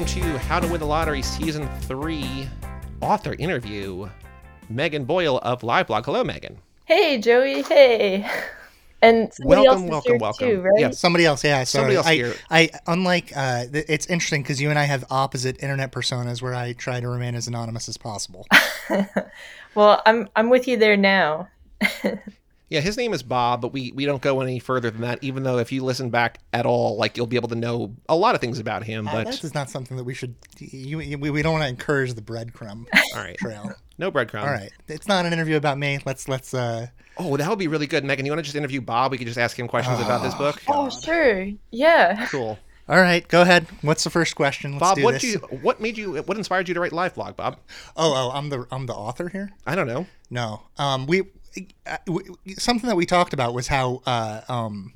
welcome to How to Win the Lottery Season 3 author interview. Megan Boyle of Liveblog. Hello, Megan. Hey, Joey. Hey. And somebody Welcome, else welcome, here welcome. too, right? Yeah. Somebody else, yeah. So Somebody else I, here. I, unlike, uh, th- it's interesting because you and I have opposite internet personas where I try to remain as anonymous as possible. Well, I'm I'm with you there now. Yeah, his name is Bob, but we, we don't go any further than that, even though if you listen back at all, like you'll be able to know a lot of things about him. Uh, But is not something that we should. You, you, we, we don't want to encourage the breadcrumb all right, trail. no breadcrumb. All right, it's not an interview about me. Let's let's. uh Oh, that would be really good, Megan. You want to just interview Bob? We could just ask him questions about this book. Oh, sure. Yeah. Cool. All right, go ahead. What's the first question? Let's Bob, do what this. you what made you what inspired you to write Live Blog, Bob? Oh, oh, I'm the I'm the author here. I don't know. No. Um, we something that we talked about was how uh, um,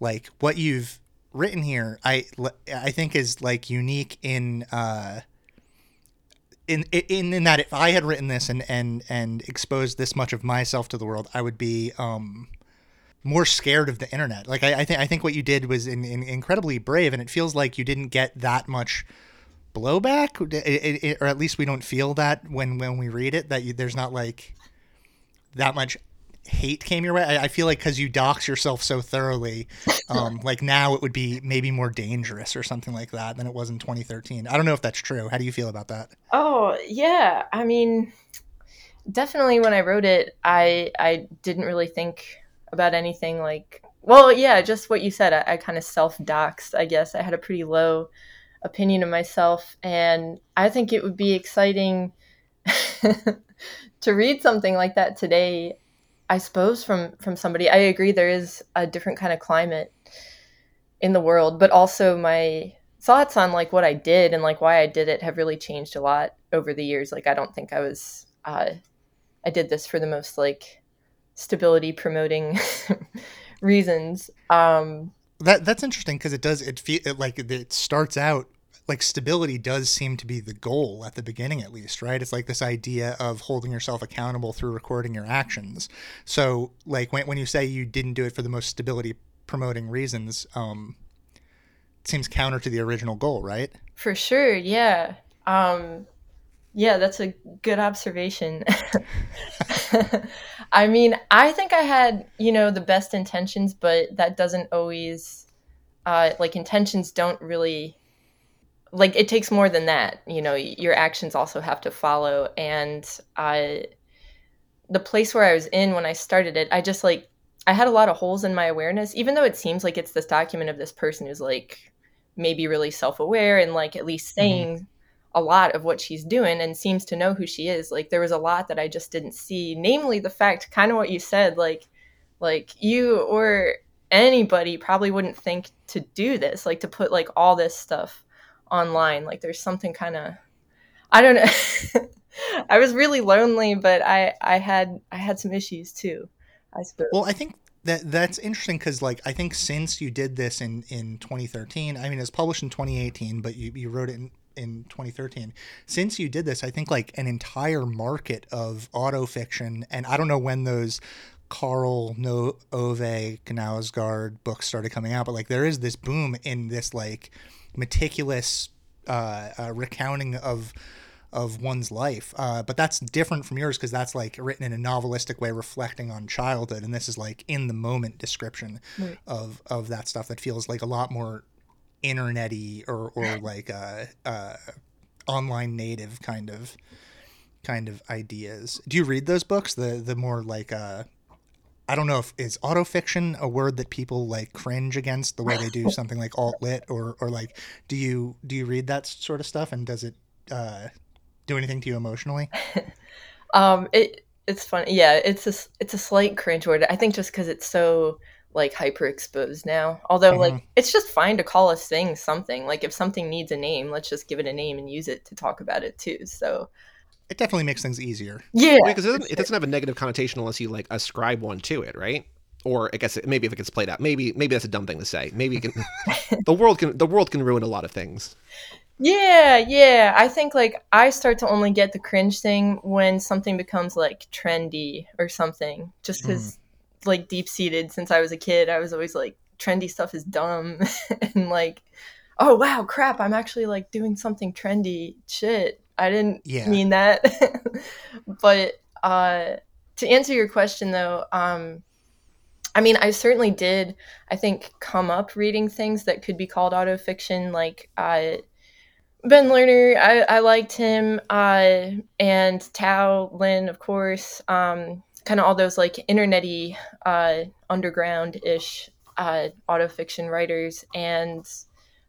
like what you've written here. I I think is like unique in uh. In, in in that if I had written this and, and and exposed this much of myself to the world, I would be um, more scared of the internet. Like I, I think I think what you did was in, in incredibly brave, and it feels like you didn't get that much blowback, It- it- it- or at least we don't feel that when when we read it. That you, there's not like that much hate came your way. I, I feel like because you dox yourself so thoroughly, um, like now it would be maybe more dangerous or something like that than it was in 2013. I don't know if that's true. How do you feel about that? Oh, yeah. I mean, definitely when I wrote it, I I didn't really think about anything like. Well, yeah, just what you said. I, I kind of self doxed. I guess I had a pretty low opinion of myself, and I think it would be exciting to read something like that today. I suppose from from somebody. I agree. There is a different kind of climate in the world, but also my thoughts on like what I did and like why I did it have really changed a lot over the years. Like I don't think I was uh, I did this for the most like stability promoting reasons. Um, That that's interesting because it does it feel it, like it starts out like stability does seem to be the goal at the beginning at least right it's like this idea of holding yourself accountable through recording your actions so like when, when you say you didn't do it for the most stability promoting reasons um it seems counter to the original goal right for sure, yeah. Um, yeah, that's a good observation. I mean, I think I had, you know, the best intentions, but that doesn't always, uh, like, intentions don't really, like, it takes more than that. You know, your actions also have to follow. And I, the place where I was in when I started it, I just, like, I had a lot of holes in my awareness, even though it seems like it's this document of this person who's, like, maybe really self aware and, like, at least mm-hmm. saying, a lot of what she's doing and seems to know who she is. Like there was a lot that I just didn't see, namely the fact kind of what you said like like you or anybody probably wouldn't think to do this, like to put like all this stuff online. Like there's something kind of I don't know. I was really lonely, but I I had I had some issues too. I suppose. well i think that that's interesting because like i think since you did this in in 2013 i mean it's published in 2018 but you, you wrote it in in 2013 since you did this i think like an entire market of auto fiction and i don't know when those karl no ove knausgard books started coming out but like there is this boom in this like meticulous uh, uh recounting of of one's life. Uh, but that's different from yours because that's like written in a novelistic way, reflecting on childhood, and this is like in the moment description Right. of of that stuff that feels like a lot more internety or or like uh, uh, online native kind of kind of ideas. Do you read those books? The the more like uh, I don't know if is autofiction a word that people like cringe against the way they do something like alt lit or or like do you do you read that sort of stuff and does it uh, do anything to you emotionally? Um, it it's funny. Yeah, it's a it's a slight cringe word. I think just because it's so like hyper exposed now. Although like Mhm. it's just fine to call a thing something. Like if something needs a name, let's just give it a name and use it to talk about it too. So It definitely makes things easier. yeah, because it doesn't, it doesn't have a negative connotation unless you like ascribe one to it, right? Or I guess maybe if it gets played out, maybe maybe that's a dumb thing to say. Maybe can, the world can the world can ruin a lot of things. Yeah, yeah. I think like I start to only get the cringe thing when something becomes like trendy or something. Just because, mm. like, deep seated since I was a kid, I was always like, trendy stuff is dumb. and like, oh wow, crap, I'm actually like doing something trendy. Shit, I didn't Yeah. mean that. but uh, to answer your question though, um, I mean, I certainly did. I think come up reading things that could be called autofiction, like uh, Ben Lerner. I, I liked him, uh, and Tao Lin, of course. Um, kind of all those like internety, uh, underground ish uh, autofiction writers, and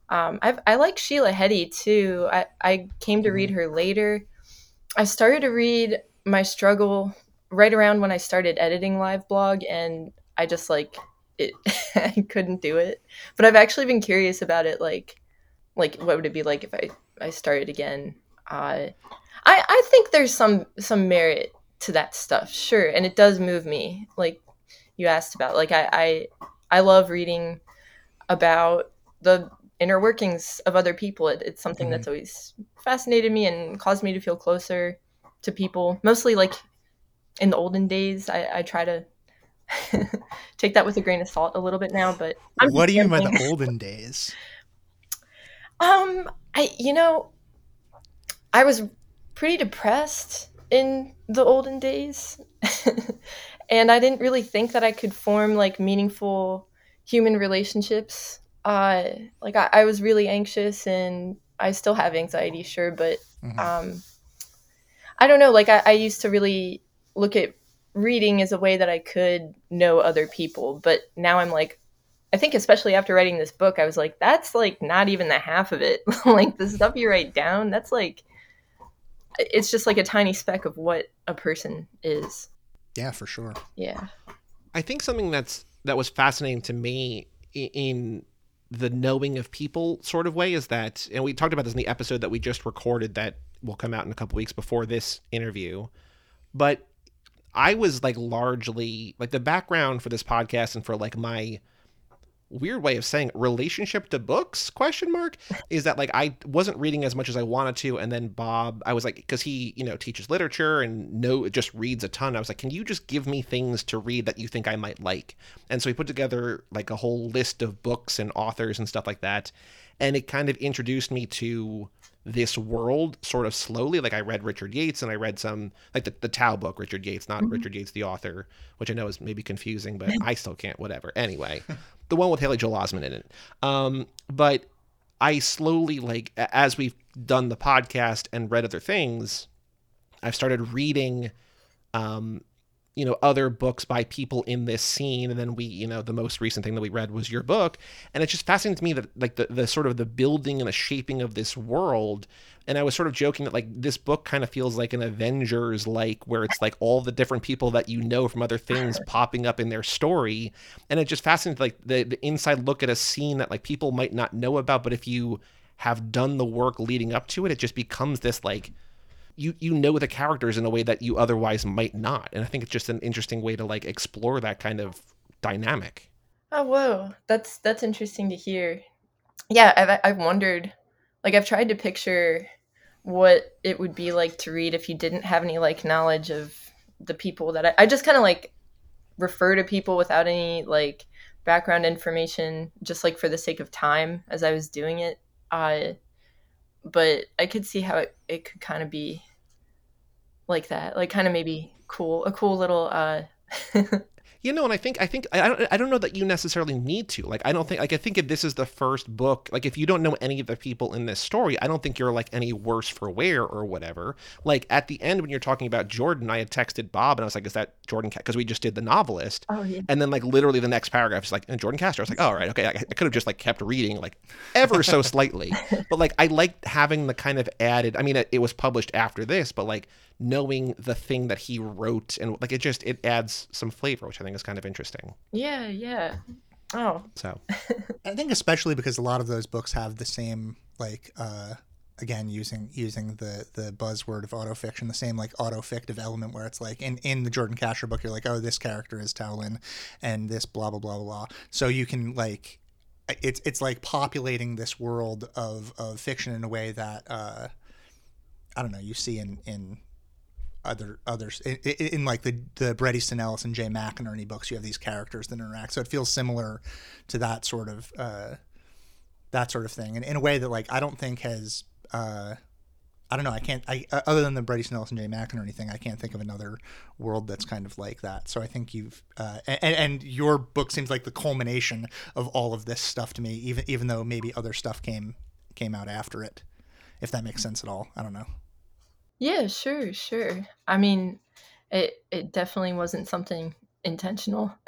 um, I've, I like Sheila Heti too. I, I came to read her later. I started to read my struggle right around when I started editing live blog, and I just like it. I couldn't do it. But I've actually been curious about it. Like, like what would it be like if I I started again? Uh, I I think there's some some merit to that stuff, sure, and it does move me. Like you asked about, like I I, I love reading about the inner workings of other people. It, it's something Mhm. that's always fascinated me and caused me to feel closer to people. Mostly like in the olden days, I, I try to take that with a grain of salt a little bit now. But I'm what do you mean by the olden days? Um, I you know, I was pretty depressed in the olden days, and I didn't really think that I could form like meaningful human relationships. Uh, like I, I was really anxious, and I still have anxiety, sure, but Mhm. um, I don't know. Like I, I used to really look at reading as a way that I could know other people, but now I'm like, I think especially after writing this book, I was like, that's like not even the half of it. like the stuff you write down, that's like, it's just like a tiny speck of what a person is. yeah, for sure. Yeah. I think something that's that was fascinating to me i- in the knowing of people sort of way is that, and we talked about this in the episode that we just recorded that will come out in a couple weeks before this interview, but I was like largely like the background for this podcast and for like my weird way of saying relationship to books question mark is that like i wasn't reading as much as i wanted to and then bob i was like because he you know teaches literature and no just reads a ton. I was like can you just give me things to read that you think i might like? And so he put together like a whole list of books and authors and stuff like that and it kind of introduced me to this world sort of slowly. Like i read richard yates and i read some like the, the tao book richard yates not Mhm. richard yates the author which i know is maybe confusing but i still can't whatever. Anyway the one with haley joel osment in it. Um but i slowly like as we've done the podcast and read other things i've started reading um you know other books by people in this scene. And then we you know the most recent thing that we read was your book. And it's just fascinating to me that like the, the sort of the building and the shaping of this world. And i was sort of joking that like this book kind of feels like an avengers like where it's like all the different people that you know from other things popping up in their story. And it just fascinates like the, the inside look at a scene that like people might not know about. But if you have done the work leading up to it it just becomes this like you you know the characters in a way that you otherwise might not and i think it's just an interesting way to like explore that kind of dynamic Oh whoa, that's that's interesting to hear. Yeah, I've I've wondered, like I've tried to picture what it would be like to read if you didn't have any like knowledge of the people that I, I just kind of like refer to people without any like background information, just like for the sake of time as I was doing it. Uh, but I could see how it, it could kind of be like that, like kind of maybe cool, a cool little uh. you know and i think i think I don't, I don't know that you necessarily need to like i don't think like i think if this is the first book like if you don't know any of the people in this story i don't think you're like any worse for wear or whatever like at the end when you're talking about jordan i had texted bob and i was like is that jordan because we just did the novelist oh yeah. and then like literally the next paragraph is like and jordan castro i was like oh, all right okay I, I could have just like kept reading like ever so slightly but like i liked having the kind of added i mean it, it was published after this but like knowing the thing that he wrote and like it just it adds some flavor which i think is kind of interesting Yeah, yeah. Oh, so I think especially because a lot of those books have the same like uh again using using the the buzzword of autofiction, the same like autofictive element where it's like in in the Jordan Castro book you're like, oh this character is Tao Lin and this blah blah blah blah blah. So you can like it's it's like populating this world of of fiction in a way that uh I don't know, you see in in other others in, in, like the the Bret Easton Ellis and Jay McInerney books, you have these characters that interact. So it feels similar to that sort of uh, that sort of thing, and in a way that like I don't think has. Uh, I don't know. I can't. I uh, other than the Bret Easton Ellis, Jay McInerney anything, I can't think of another world that's kind of like that. So I think you've uh, and, and your book seems like the culmination of all of this stuff to me. Even even though maybe other stuff came came out after it, if that makes sense at all. I don't know. Yeah, sure, sure. I mean, it it definitely wasn't something intentional.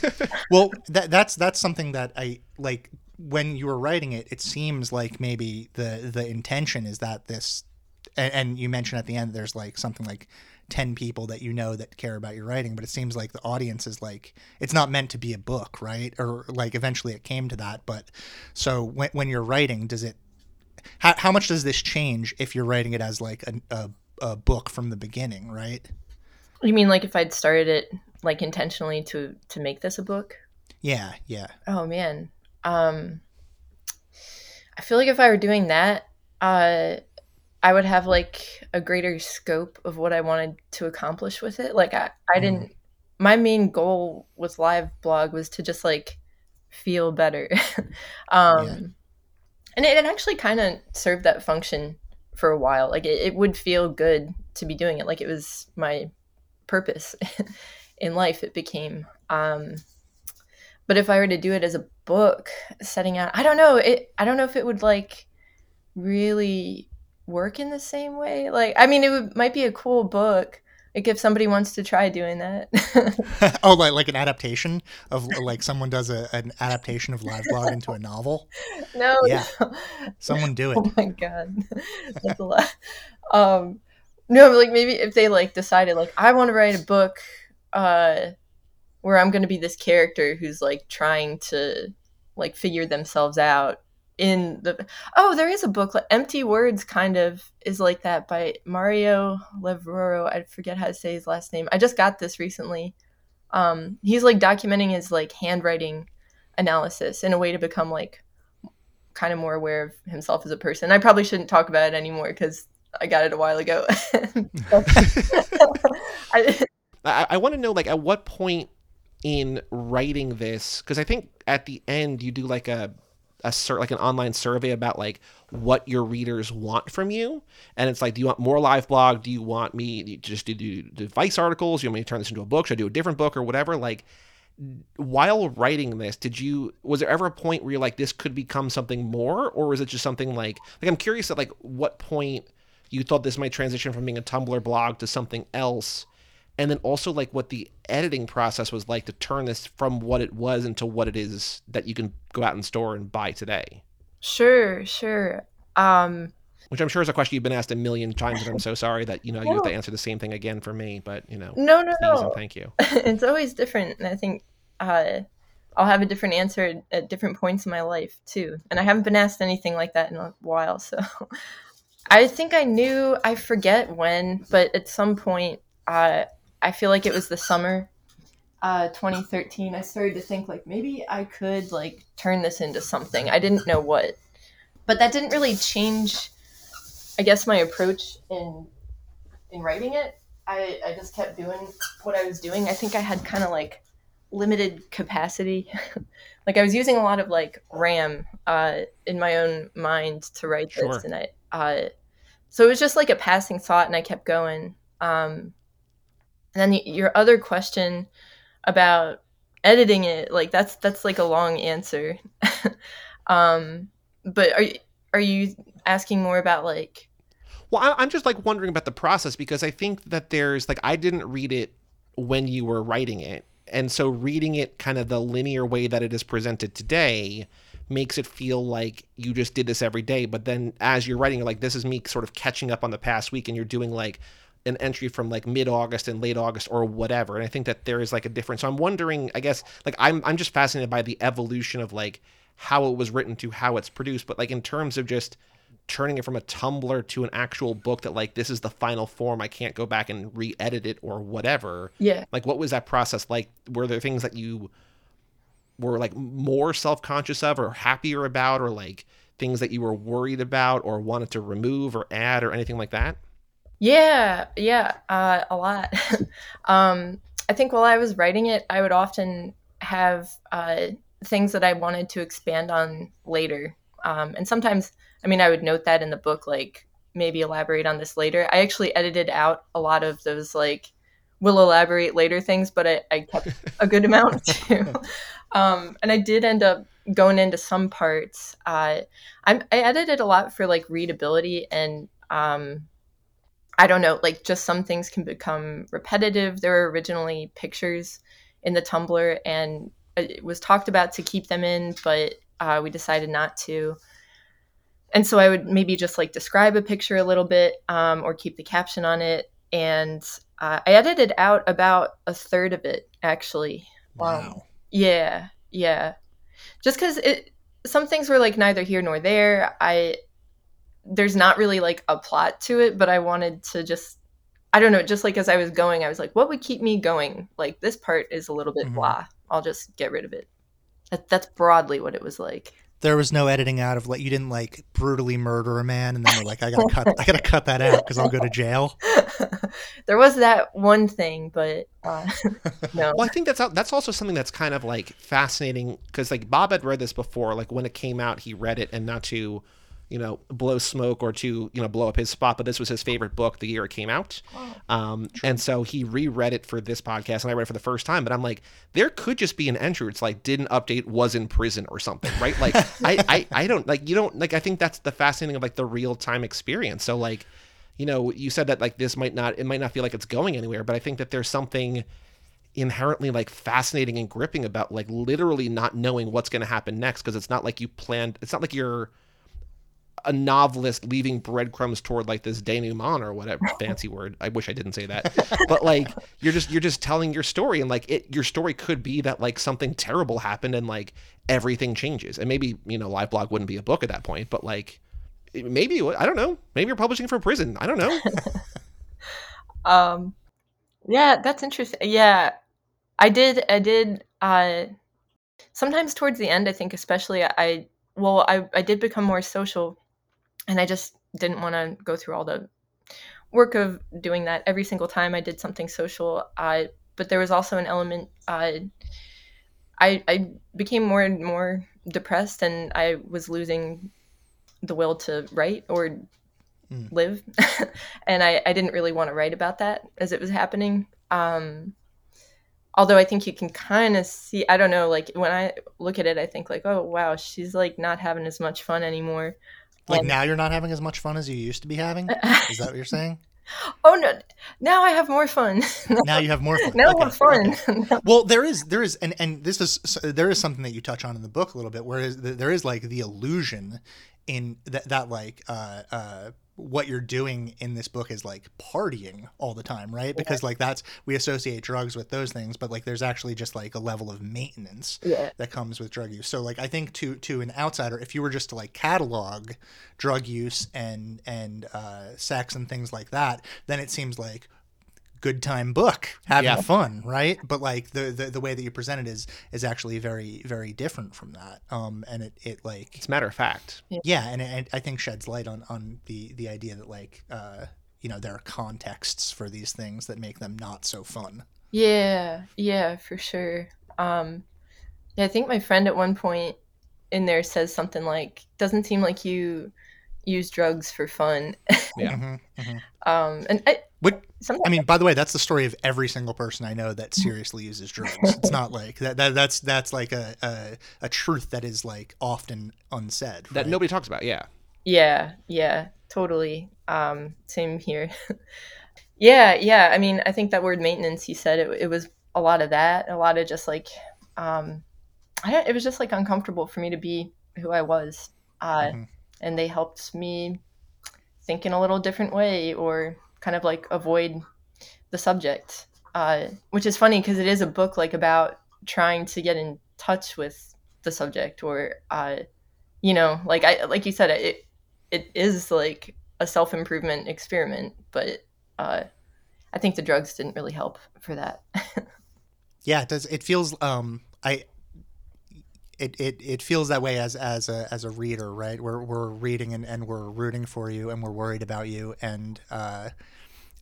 well, that that's that's something that I like when you were writing it. It seems like maybe the the intention is that this, and, and you mentioned at the end there's like something like 10 people that you know that care about your writing but it seems like the audience is like it's not meant to be a book right or like eventually it came to that but so when, when you're writing does it how, how much does this change if you're writing it as like a, a, a book from the beginning right you mean like if i'd started it like intentionally to to make this a book yeah yeah oh man um i feel like if i were doing that uh I would have like a greater scope of what I wanted to accomplish with it. Like I, I didn't my main goal with live blog was to just like feel better. um yeah. And it, it actually kind of served that function for a while. Like it, it would feel good to be doing it. Like it was my purpose in life it became. Um but if I were to do it as a book setting out I don't know, it I don't know if it would like really work in the same way. Like, I mean, it would, might be a cool book. Like if somebody wants to try doing that. oh, like like an adaptation of like someone does a, an adaptation of live blog into a novel. No. Yeah. No. Someone do it. Oh my god, that's a lot. Um, no, like maybe if they like decided like I want to write a book, uh, where I'm going to be this character who's like trying to like figure themselves out in the oh there is a book empty words kind of is like that by mario levrero i forget how to say his last name. I just got this recently. Um he's like documenting his like handwriting analysis in a way to become like kind of more aware of himself as a person. I probably shouldn't talk about it anymore because i got it a while ago. I, I, I want to know like at what point in writing this because i think at the end you do like a a sur- like an online survey about like what your readers want from you. And it's like do you want more live blog? Do you want me to just do, do device articles? You want me to turn this into a book? Should i do a different book or whatever? Like while writing this did you was there ever a point where you're like this could become something more? Or was it just something like like i'm curious at like what point you thought this might transition from being a tumblr blog to something else and then also like what the editing process was like to turn this from what it was into what it is that you can go out and store and buy today. Sure, sure. Um, which I'm sure is a question you've been asked a million times, and I'm so sorry that you know you have to answer the same thing again for me. But you know, no, no, no. thank you. it's always different, and I think uh, I'll have a different answer at different points in my life too. And I haven't been asked anything like that in a while, so I think I knew. I forget when, but at some point, uh, I feel like it was the summer uh 2013 I started to think like maybe I could like turn this into something. I didn't know what. But that didn't really change I guess my approach in in writing it. I I just kept doing what I was doing. I think I had kind of like limited capacity. like I was using a lot of like RAM uh in my own mind to write this and I uh so it was just like a passing thought and I kept going. Um and then the, your other question about editing it, like that's that's like a long answer. um, but are are you asking more about like? Well, I'm just like wondering about the process because I think that there's like I didn't read it when you were writing it, and so reading it kind of the linear way that it is presented today makes it feel like you just did this every day. But then as you're writing, you're like, this is me sort of catching up on the past week, and you're doing like an entry from like mid August and late August or whatever. And I think that there is like a difference. So I'm wondering, I guess, like I'm I'm just fascinated by the evolution of like how it was written to how it's produced. But like in terms of just turning it from a Tumblr to an actual book that like this is the final form. I can't go back and re-edit it or whatever. Yeah. Like what was that process like? Were there things that you were like more self-conscious of or happier about or like things that you were worried about or wanted to remove or add or anything like that? Yeah, yeah, uh, a lot. um, I think while I was writing it, I would often have uh, things that I wanted to expand on later. Um, and sometimes, I mean, I would note that in the book, like maybe elaborate on this later. I actually edited out a lot of those like we'll elaborate later things, but I, I kept a good amount too. Um, and I did end up going into some parts. Uh, I, I edited a lot for like readability and um, I don't know, like just some things can become repetitive. There were originally pictures in the Tumblr, and it was talked about to keep them in, but uh, we decided not to. And so I would maybe just like describe a picture a little bit um, or keep the caption on it. And uh, I edited out about a third of it, actually. Wow. Um, yeah, yeah. Just because it, some things were like neither here nor there. I there's not really like a plot to it, but I wanted to just I don't know, just like as I was going, I was like, what would keep me going? Like this part is a little bit Mhm. blah. I'll just get rid of it. That, that's broadly what it was like. There was no editing out of like you didn't like brutally murder a man and then we're like I gotta cut I gotta cut that out because I'll go to jail. there was that one thing, but uh, no. Well, I think that's that's also something that's kind of like fascinating because like Bob had read this before. Like when it came out, he read it, and not to, you know, blow smoke or to you know blow up his spot, but this was his favorite book the year it came out. Um, and so he reread it for this podcast, and I read it for the first time. But I'm like, there could just be an entry. It's like didn't update, was in prison or something, right? Like I, I I don't like you don't like I think that's the fascinating of like the real time experience. So like. You know, you said that like this might not it might not feel like it's going anywhere, but I think that there's something inherently like fascinating and gripping about like literally not knowing what's going to happen next because it's not like you planned it's not like you're a novelist leaving breadcrumbs toward like this denouement or whatever fancy word i wish i didn't say that but like you're just you're just telling your story and like it your story could be that like something terrible happened and like everything changes and maybe you know live blog wouldn't be a book at that point but like maybe i don't know maybe you're publishing for prison i don't know Um, yeah, that's interesting. Yeah, I did. I did. Uh, sometimes towards the end, I think, especially, I well, I I did become more social, and I just didn't want to go through all the work of doing that every single time I did something social. Uh, but there was also an element. Uh, I I became more and more depressed, and I was losing the will to write or Mm. live and I, I didn't really want to write about that as it was happening um although i think you can kind of see i don't know like when i look at it i think like oh wow she's like not having as much fun anymore Like And- now you're not having as much fun as you used to be having? Is that what you're saying? oh no now i have more fun Now you have more fun. now Okay, i have fun okay. Well, there is there is and and this is there is something that you touch on in the book a little bit, where there is like the illusion in that that like uh uh what you're doing in this book is like partying all the time, right? Because like that's we associate drugs with those things, but like there's actually just like a level of maintenance yeah that comes with drug use. So like I think to to an outsider, if you were just to like catalog drug use and and uh, sex and things like that, then it seems like good time book having Yeah. fun right? But like the, the the way that you present it is is actually very very different from that. Um and it it like it's a matter of fact. Yeah. And it, i think sheds light on on the the idea that like uh you know there are contexts for these things that make them not so fun. Yeah yeah for sure. Um yeah i think my friend at one point in there says something like doesn't seem like you use drugs for fun Yeah. Mhm, mhm. um and I, What- I mean, by the way, that's the story of every single person I know that seriously uses drugs. It's not like that. that that's that's like a, a a truth that is like often unsaid. that right? nobody talks about yeah Yeah, yeah, totally. Um, same here. yeah, yeah. I mean, I think that word maintenance, you said it, it was a lot of that, a lot of just like, um, I don't, it was just like uncomfortable for me to be who I was. Uh, Mhm. And they helped me think in a little different way or kind of like avoid the subject, uh, which is funny because it is a book like about trying to get in touch with the subject or, uh, you know, like I, like you said, it, it is like a self improvement experiment, but uh, I think the drugs didn't really help for that. Yeah, it does. It feels um I. It, it, it feels that way as as a as a reader, right? We're we're reading and, and we're rooting for you and we're worried about you and uh,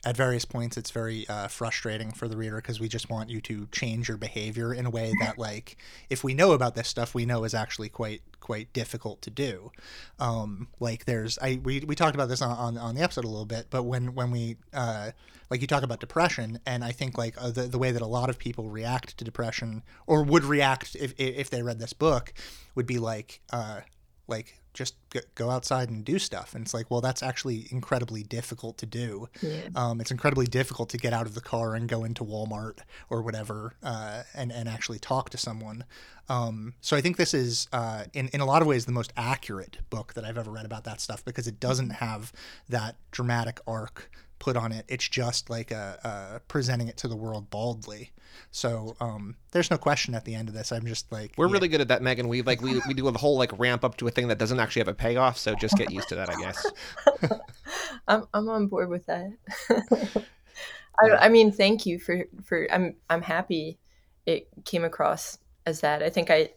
at various points it's very uh, frustrating for the reader because we just want you to change your behavior in a way that like if we know about this stuff we know is actually quite quite difficult to do. Um, like there's i we, we talked about this on, on, on the episode a little bit but when when we uh, like you talk about depression and i think like uh, the, the way that a lot of people react to depression or would react if if they read this book would be like uh like just go outside and do stuff. And it's like, well, that's actually incredibly difficult to do. Yeah. Um, it's incredibly difficult to get out of the car and go into Walmart or whatever uh, and, and actually talk to someone. Um, so I think this is, uh, in, in a lot of ways, the most accurate book that I've ever read about that stuff because it doesn't have that dramatic arc put on it. It's just like a, a presenting it to the world baldly. So um, there's no question at the end of this. I'm just like we're yeah. really good at that, Megan. We like we we do a whole like ramp up to a thing that doesn't actually have a payoff. So just get used to that, I guess. I'm I'm on board with that. I, I mean, thank you for for I'm I'm happy it came across as that. I think I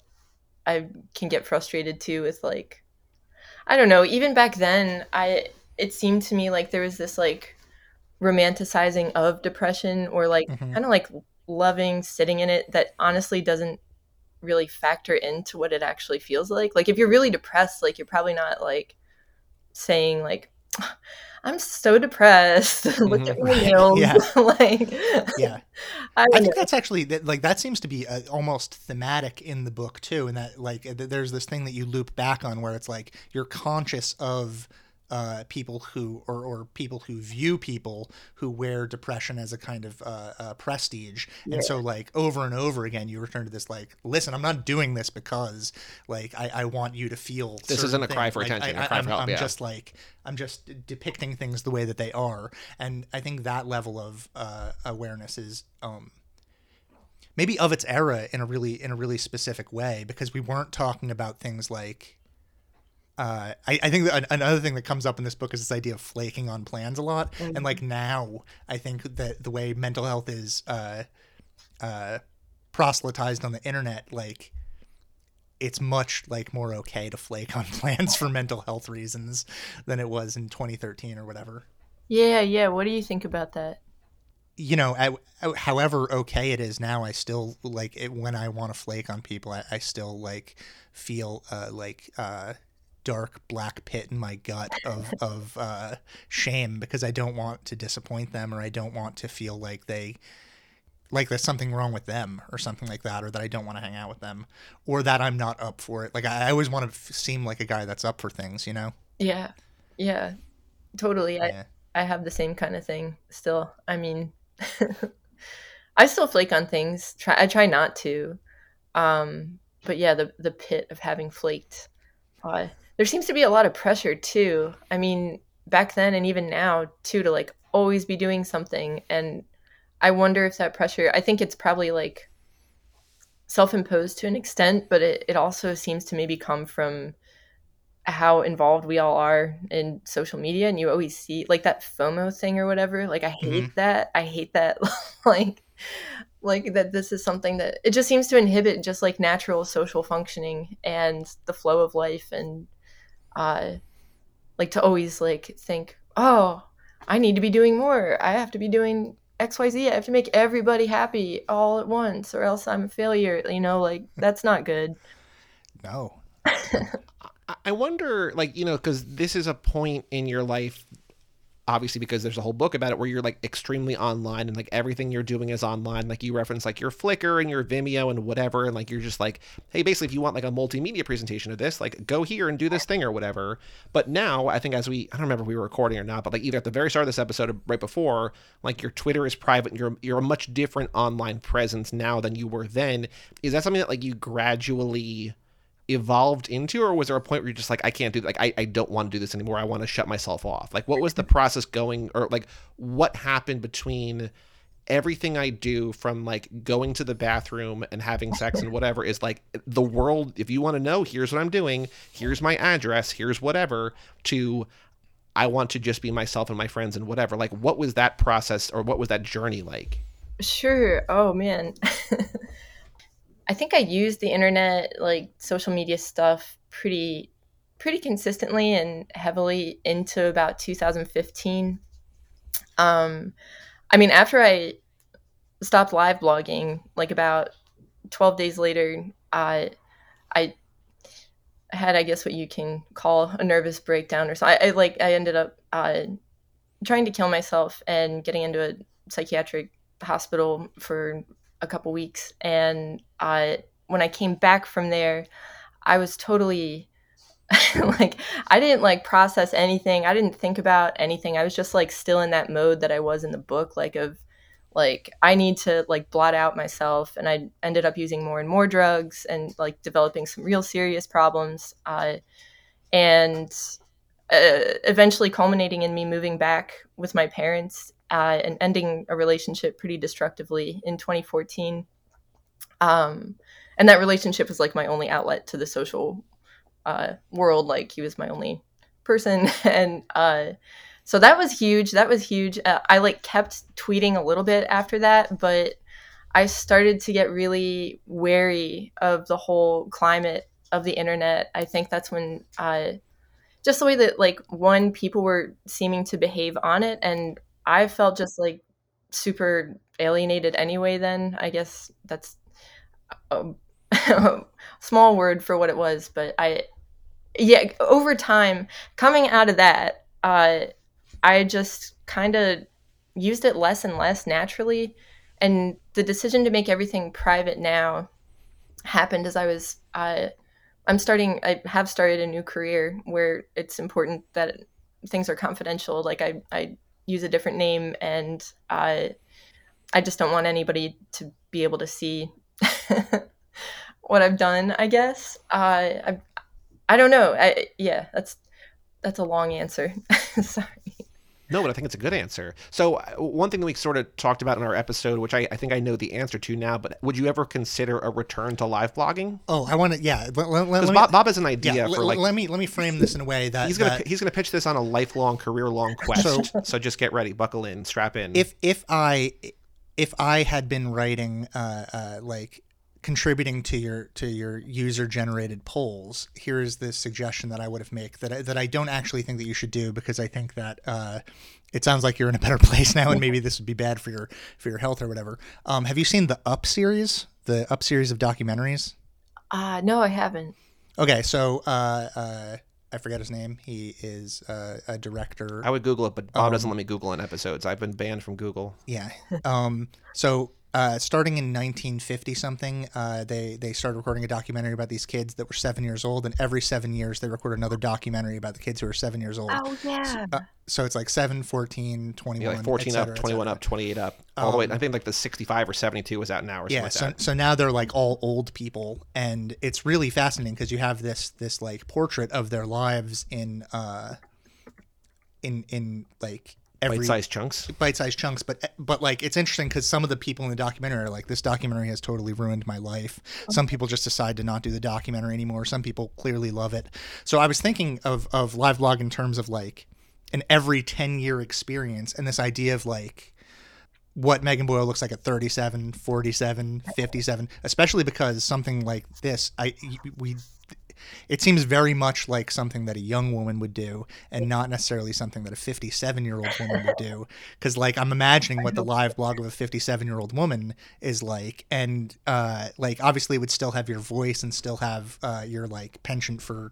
I can get frustrated too with like I don't know. Even back then, I it seemed to me like there was this like romanticizing of depression or like mm-hmm. kind of like loving sitting in it that honestly doesn't really factor into what it actually feels like. Like if you're really depressed, like you're probably not like saying like I'm so depressed. Look mm-hmm. at my nails. Yeah. like, yeah. I, I think that's actually like that seems to be uh, almost thematic in the book too, and that like there's this thing that you loop back on where it's like you're conscious of uh, people who or, or people who view people who wear depression as a kind of uh, uh, prestige yeah. and so like over and over again you return to this like listen i'm not doing this because like i, I want you to feel this isn't a things. cry for like, attention I, I, am yeah. just like i'm just depicting things the way that they are and i think that level of uh, awareness is um, maybe of its era in a really in a really specific way because we weren't talking about things like uh, I, I, think another thing that comes up in this book is this idea of flaking on plans a lot. Mm-hmm. And like now, I think that the way mental health is uh, uh, proselytized on the internet, like it's much like more okay to flake on plans for mental health reasons than it was in 2013 or whatever. Yeah, yeah. What do you think about that? You know, I, however okay it is now, I still like it when I want to flake on people. I, I still like feel uh, like uh, dark black pit in my gut of of uh, shame because I don't want to disappoint them or I don't want to feel like they like there's something wrong with them or something like that or that I don't want to hang out with them or that I'm not up for it. Like I, always want to f- seem like a guy that's up for things, you know? Yeah. Yeah. Totally. Yeah. I I have the same kind of thing still. I mean I still flake on things. Try I try not to. Um but yeah, the the pit of having flaked uh, there seems to be a lot of pressure too. I mean, back then and even now too to like always be doing something and I wonder if that pressure I think it's probably like self-imposed to an extent, but it, it also seems to maybe come from how involved we all are in social media and you always see like that FOMO thing or whatever. Like I hate mm-hmm. that. I hate that like like that this is something that it just seems to inhibit just like natural social functioning and the flow of life and uh, like to always like think, oh, I need to be doing more. I have to be doing XYZ. I have to make everybody happy all at once or else I'm a failure. You know, like that's not good. No. I wonder, like, you know, because this is a point in your life obviously because there's a whole book about it where you're like extremely online and like everything you're doing is online. Like you reference like your flickr and your vimeo and whatever and like you're just like hey basically if you want like a multimedia presentation of this like go here and do this thing or whatever. But now i think as we i don't remember if we were recording or not but like either at the very start of this episode or right before like your twitter is private and you're you're a much different online presence now than you were then. Is that something that like you gradually evolved into or was there a point where you're just like i can't do like i, I don't want to do this anymore i want to shut myself off? Like what was the process going or like what happened between everything i do from like going to the bathroom and having sex and whatever is like the world if you want to know here's what i'm doing here's my address here's whatever to i want to just be myself and my friends and whatever. Like what was that process or what was that journey like? Sure. Oh man I think I used the internet, like social media stuff, pretty pretty consistently and heavily into about 2015. Um, I mean, after I stopped live blogging, like about 12 days later, uh, I had, I guess, what you can call a nervous breakdown or so. I, I like, I ended up uh, trying to kill myself and getting into a psychiatric hospital for a couple weeks. And uh, when I came back from there, I was totally like I didn't like process anything. I didn't think about anything. I was just like still in that mode that I was in the book, like of like I need to like blot out myself. And I ended up using more and more drugs and like developing some real serious problems. Uh, and uh, eventually culminating in me moving back with my parents uh, and ending a relationship pretty destructively in 2014. Um, and that relationship was like my only outlet to the social uh, world. Like he was my only person, and uh, so that was huge. That was huge. Uh, I like kept tweeting a little bit after that, but I started to get really wary of the whole climate of the internet. I think that's when uh, just the way that like one people were seeming to behave on it, and I felt just like super alienated anyway. Then I guess that's a small word for what it was, but I yeah, over time, coming out of that, uh, I just kind of used it less and less naturally. And the decision to make everything private now happened as I was, uh, I'm starting, I have started a new career where it's important that things are confidential. Like I, I use a different name and I, I just don't want anybody to be able to see what I've done, I guess. Uh, I've, I don't know. I, yeah, that's that's a long answer. Sorry. No, but I think it's a good answer. So uh, one thing we sort of talked about in our episode, which I, I think I know the answer to now, but would you ever consider a return to live blogging? Oh, I want to. Yeah, because Bob, Bob has an idea yeah, for like. Let me let me frame this in a way that he's gonna that, he's gonna pitch this on a lifelong, career long quest. So, so just get ready, buckle in, strap in. If if I if I had been writing uh, uh, like contributing to your to your user generated polls here's the suggestion that i would have made that I, that I don't actually think that you should do because i think that uh, it sounds like you're in a better place now and maybe this would be bad for your for your health or whatever um, have you seen the up series the up series of documentaries uh no i haven't okay so uh, uh, I forget his name. He is uh, a director. I would Google it, but Bob um, doesn't let me Google in episodes. I've been banned from Google. Yeah. Um, so uh, starting in 1950 something, uh, they they started recording a documentary about these kids that were seven years old, and every seven years they record another documentary about the kids who are seven years old. Oh yeah. So, uh, so it's like 7, 14, 21, yeah, like 14 cetera, up, 21 up, 28 up, all um, the way. Um, I think like the 65 or 72 was out now or yeah, so, like so now they're like all old people, and it's really fascinating because you have this this like portrait of their lives in uh in in like every bite-sized chunks? Bite-sized chunks but but like it's interesting because some of the people in the documentary are like this documentary has totally ruined my life. Oh. Some people just decide to not do the documentary anymore. Some people clearly love it. So i was thinking of of live blog in terms of like an every 10 year experience and this idea of like what Megan Boyle looks like at 37, 47, 57, especially because something like this, I we it seems very much like something that a young woman would do and not necessarily something that a 57 year old woman would do. Because like i'm imagining what the live blog of a 57 year old woman is like. And uh like obviously it would still have your voice and still have uh your like penchant for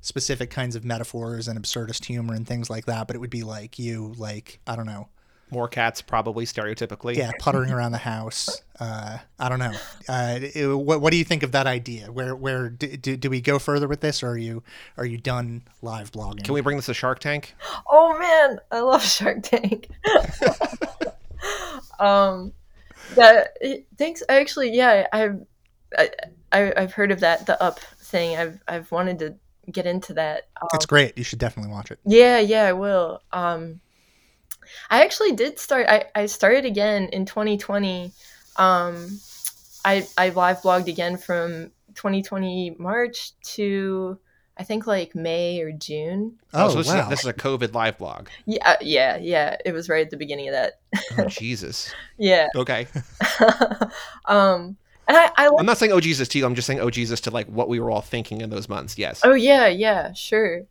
specific kinds of metaphors and absurdist humor and things like that but it would be like you like i don't know more cats, probably stereotypically. Yeah, puttering around the house. Uh, I don't know. Uh, it, what, what do you think of that idea? Where where do, do, do, we go further with this, or are you are you done live blogging? Can we bring this to Shark Tank? Oh man, I love Shark Tank. um, that thanks. Actually, yeah, I've I, I, I've heard of that the up thing. I've I've wanted to get into that. Um, it's great. You should definitely watch it. Yeah, yeah, I will. Um, I actually did start. I, I started again in 2020. Um, I I live blogged again from 2020 March to I think like May or June. Oh, oh so this, wow. is a, this is a COVID live blog. Yeah, uh, yeah, yeah. It was right at the beginning of that. oh Jesus. Yeah. Okay. um, and I, I am not saying oh Jesus to you. I'm just saying oh Jesus to like what we were all thinking in those months. Yes. Oh yeah, yeah, sure.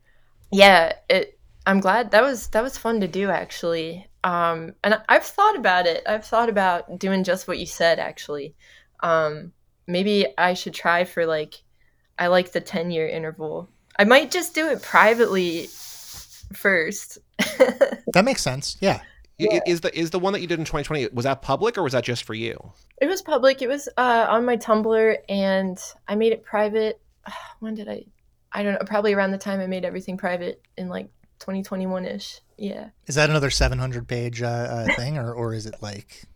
Yeah, it I'm glad that was that was fun to do actually. Um, and I've thought about it. I've thought about doing just what you said, actually. Um, maybe I should try for like, I like the 10 year interval. I might just do it privately first. that makes sense. Yeah. yeah. Is the is the one that you did in 2020 was that public or was that just for you? It was public. It was uh, on my Tumblr, and I made it private. When did I? I don't know. Probably around the time I made everything private in like 2021 ish. Yeah. Is that another 700 page uh, uh, thing, or or is it like?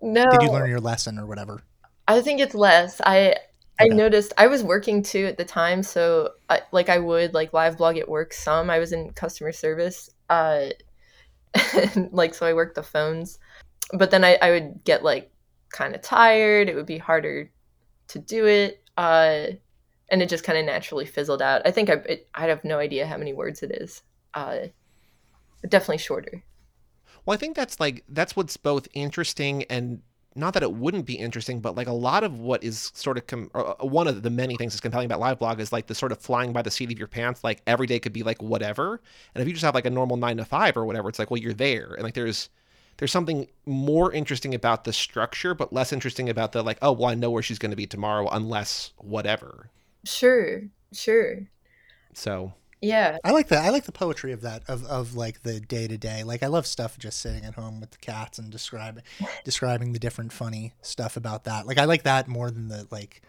No. Did you learn your lesson or whatever? I think it's less. I I noticed I was working too at the time, so I, like I would like live blog at work some. I was in customer service, uh, like so I worked the phones, but then I, I would get like kind of tired. It would be harder to do it, uh, and it just kind of naturally fizzled out. I think I it, I have no idea how many words it is, uh, definitely shorter. Well, I think that's like that's what's both interesting and not that it wouldn't be interesting, but like a lot of what is sort of com- uh, one of the many things that's compelling about live blog is like the sort of flying by the seat of your pants. Like every day could be like whatever, and if you just have like a normal nine to five or whatever, it's like well you're there, and like there's there's something more interesting about the structure, but less interesting about the like oh well I know where she's going to be tomorrow unless whatever. Sure, sure. So yeah. I like that. I like the poetry of that of, of like the day to day. Like I love stuff just sitting at home with the cats and describing describing the different funny stuff about that. Like I like that more than the like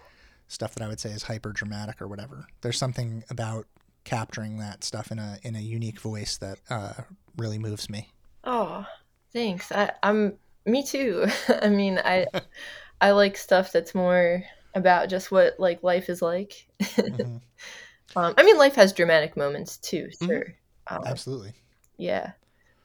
stuff that I would say is hyper dramatic or whatever. There's something about capturing that stuff in a in a unique voice that uh, really moves me. Oh, thanks. I, I'm me too. I mean, I I like stuff that's more about just what like life is like. mm-hmm. Um, I mean, life has dramatic moments too. Mm-hmm. Sure. Mm-hmm. Um, Absolutely. Yeah.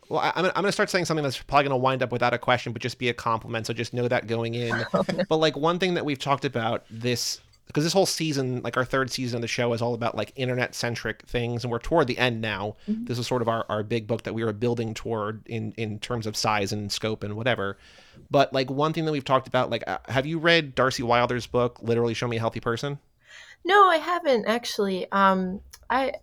Well, I, am going to start saying something that's probably going to wind up without a question, but just be a compliment. So just know that going in. Oh, no. But like one thing that we've talked about this, because this whole season, like our third season of the show, is all about like internet centric things, and we're toward the end now. Mm-hmm. This is sort of our, our big book that we were building toward in in terms of size and scope and whatever. But like one thing that we've talked about, like, uh, have you read Darcy Wilder's book, Literally Show Me a Healthy Person? No, I haven't actually. Um, I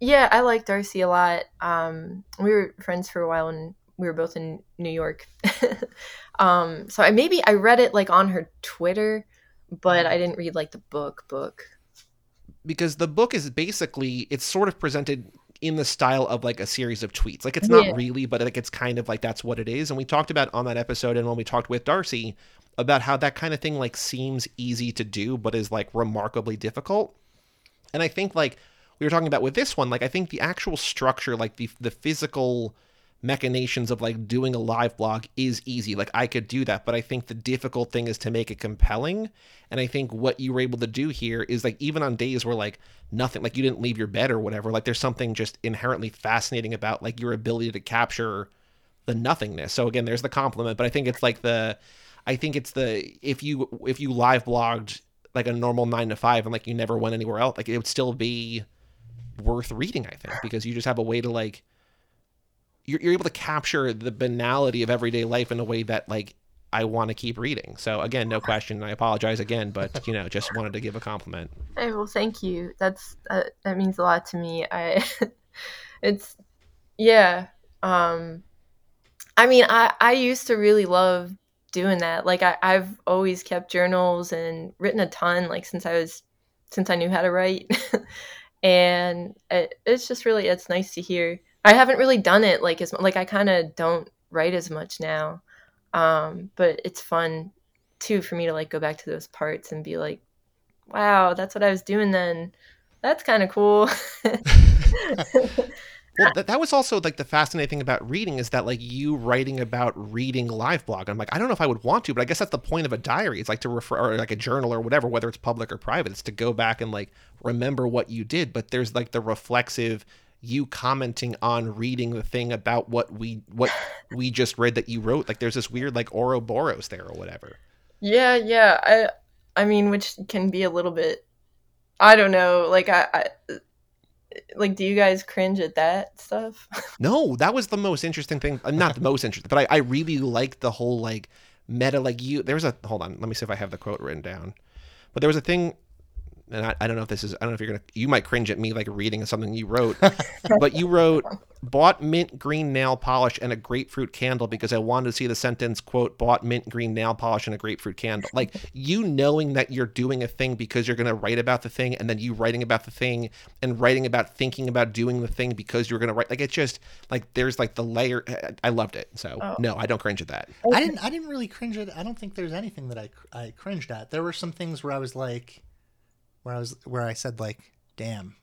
yeah, I like Darcy a lot. Um, we were friends for a while, and we were both in New York. um, so I maybe I read it like on her Twitter, but I didn't read like the book book. Because the book is basically it's sort of presented in the style of like a series of tweets. Like it's not yeah. really, but like it's kind of like that's what it is. And we talked about on that episode and when we talked with Darcy about how that kind of thing like seems easy to do but is like remarkably difficult. And I think like we were talking about with this one, like I think the actual structure, like the the physical machinations of like doing a live blog is easy. Like I could do that, but I think the difficult thing is to make it compelling. And I think what you were able to do here is like even on days where like nothing like you didn't leave your bed or whatever, like there's something just inherently fascinating about like your ability to capture the nothingness. So again, there's the compliment, but I think it's like the I think it's the if you if you live blogged like a normal 9 to 5 and like you never went anywhere else, like it would still be worth reading, I think, because you just have a way to like you're, you're able to capture the banality of everyday life in a way that like I want to keep reading. So again, no question. I apologize again, but you know, just wanted to give a compliment. Hey, well, thank you. That's uh, that means a lot to me. I, it's, yeah. Um, I mean, I I used to really love doing that. Like I I've always kept journals and written a ton. Like since I was since I knew how to write, and it, it's just really it's nice to hear I haven't really done it like as like I kind of don't write as much now, um, but it's fun too for me to like go back to those parts and be like, wow, that's what I was doing then. That's kind of cool. well that, that was also like the fascinating thing about reading is that like you writing about reading live blog i'm like i don't know if i would want to but i guess that's the point of a diary it's like to refer or like a journal or whatever whether it's public or private it's to go back and like remember what you did but there's like the reflexive you commenting on reading the thing about what we what we just read that you wrote. Like there's this weird like Ouroboros there or whatever. Yeah, yeah. I I mean, which can be a little bit. I don't know. Like I, I like do you guys cringe at that stuff? No that was the most interesting thing uh, not the most interesting but I, I really like the whole like meta like you there was a hold on let me see if i have the quote written down. But there was a thing and I, I don't know if this is I don't know if you're gonna you might cringe at me like reading something you wrote, but you wrote bought mint green nail polish and a grapefruit candle because I wanted to see the sentence quote bought mint green nail polish and a grapefruit candle. Like you knowing that you're doing a thing because you're gonna write about the thing, and then you writing about the thing and writing about thinking about doing the thing because you're gonna write. Like it's just like there's like the layer. I loved it. So Oh. no, I don't cringe at that. I didn't. I didn't really cringe at. I don't think there's anything that I I cringed at. There were some things where I was like, where I was where I said like, "Damn,"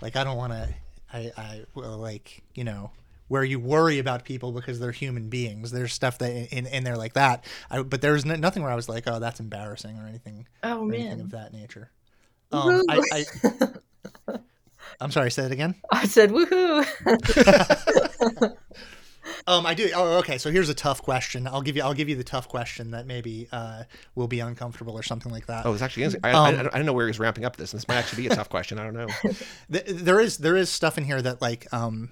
like I don't, want to. I I well, like you know where you worry about people because they're human beings. There's stuff that in in there like that. I, but there was n- nothing where I was like, "Oh, that's embarrassing" or anything Oh or anything man. of that nature. Um, I, I I'm sorry. Say it again. I said woohoo. Um, I do. Oh, okay. So here's a tough question. I'll give you. I'll give you the tough question that maybe uh, will be uncomfortable or something like that. Oh, it's actually. I, I, Um, I, don't- I don't know where he's ramping up this. This might actually be a tough question. I don't know. There is there is stuff in here that like um,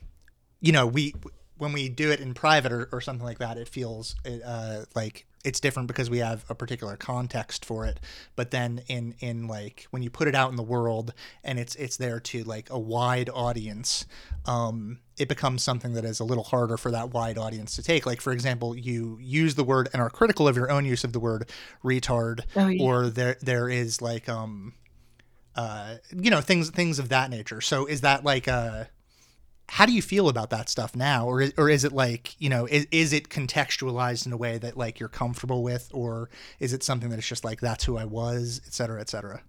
you know, we when we do it in private or, or something like that, it feels uh, like it's different because we have a particular context for it. But then in in like when you put it out in the world and it's it's there to like a wide audience, um, it becomes something that is a little harder for that wide audience to take. Like for example, you use the word and are critical of your own use of the word retard, Oh, yeah. or there there is like um uh, you know things things of that nature. So is that like uh how do you feel about that stuff now, or is, or is it like you know is, is it contextualized in a way that like you're comfortable with, or is it something that it's just like that's who I was, et cetera, et cetera?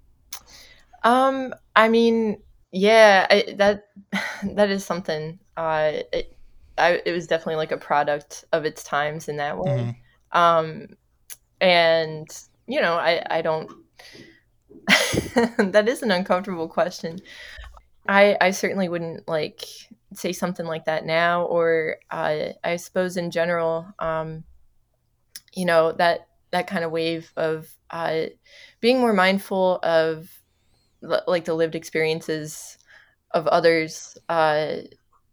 Um, I mean, yeah, I, that that is something. Uh, it, I, it was definitely like a product of its times in that way. Mhm. Um, and you know, I I don't. that is an uncomfortable question. I I certainly wouldn't like say something like that now, or uh, I suppose in general, um, you know that that kind of wave of uh, being more mindful of l- like the lived experiences of others. Uh,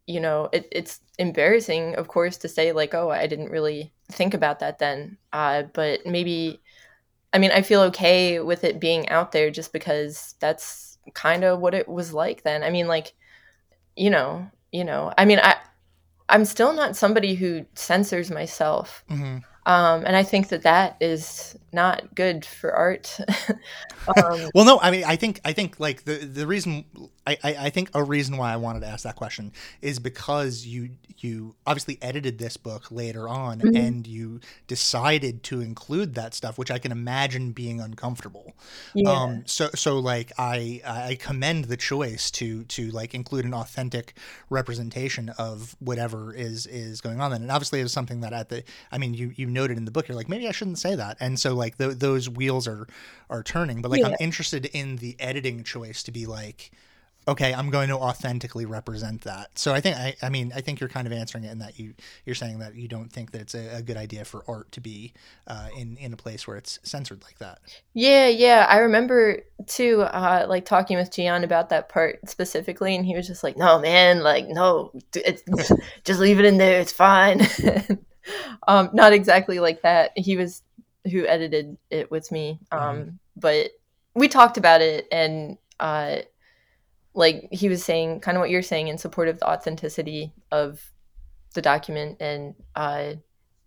you know, it, it's embarrassing, of course, to say like, "Oh, I didn't really think about that then," uh, but maybe. I mean, I feel okay with it being out there just because that's kind of what it was like then. I mean, like, you know, you know. I mean, I I'm still not somebody who censors myself. hmm Um, and I think that that is not good for art. um, Well, no, I mean, I think, I think, like the the reason, I, I, I think a reason why I wanted to ask that question is because you you obviously edited this book later on, Mhm. and you decided to include that stuff, which I can imagine being uncomfortable. yeah. Um, so so like I I commend the choice to to like include an authentic representation of whatever is is going on then. And obviously it was something that at the I mean you you noted in the book you're like maybe I shouldn't say that. And so like th- those wheels are are turning. But like I'm interested in the editing choice to be like okay, I'm going to authentically represent that. So I think I, I mean I think you're kind of answering it in that you you're saying that you don't think that it's a, a good idea for art to be uh, in in a place where it's censored like that. Yeah, yeah. I remember too, uh, like talking with Gian about that part specifically, and he was just like, "No, man, like, no, it's, just leave it in there. It's fine." um, not exactly like that. He was who edited it with me, um, but we talked about it, and uh, like he was saying, kind of what you're saying in support of the authenticity of the document, and uh,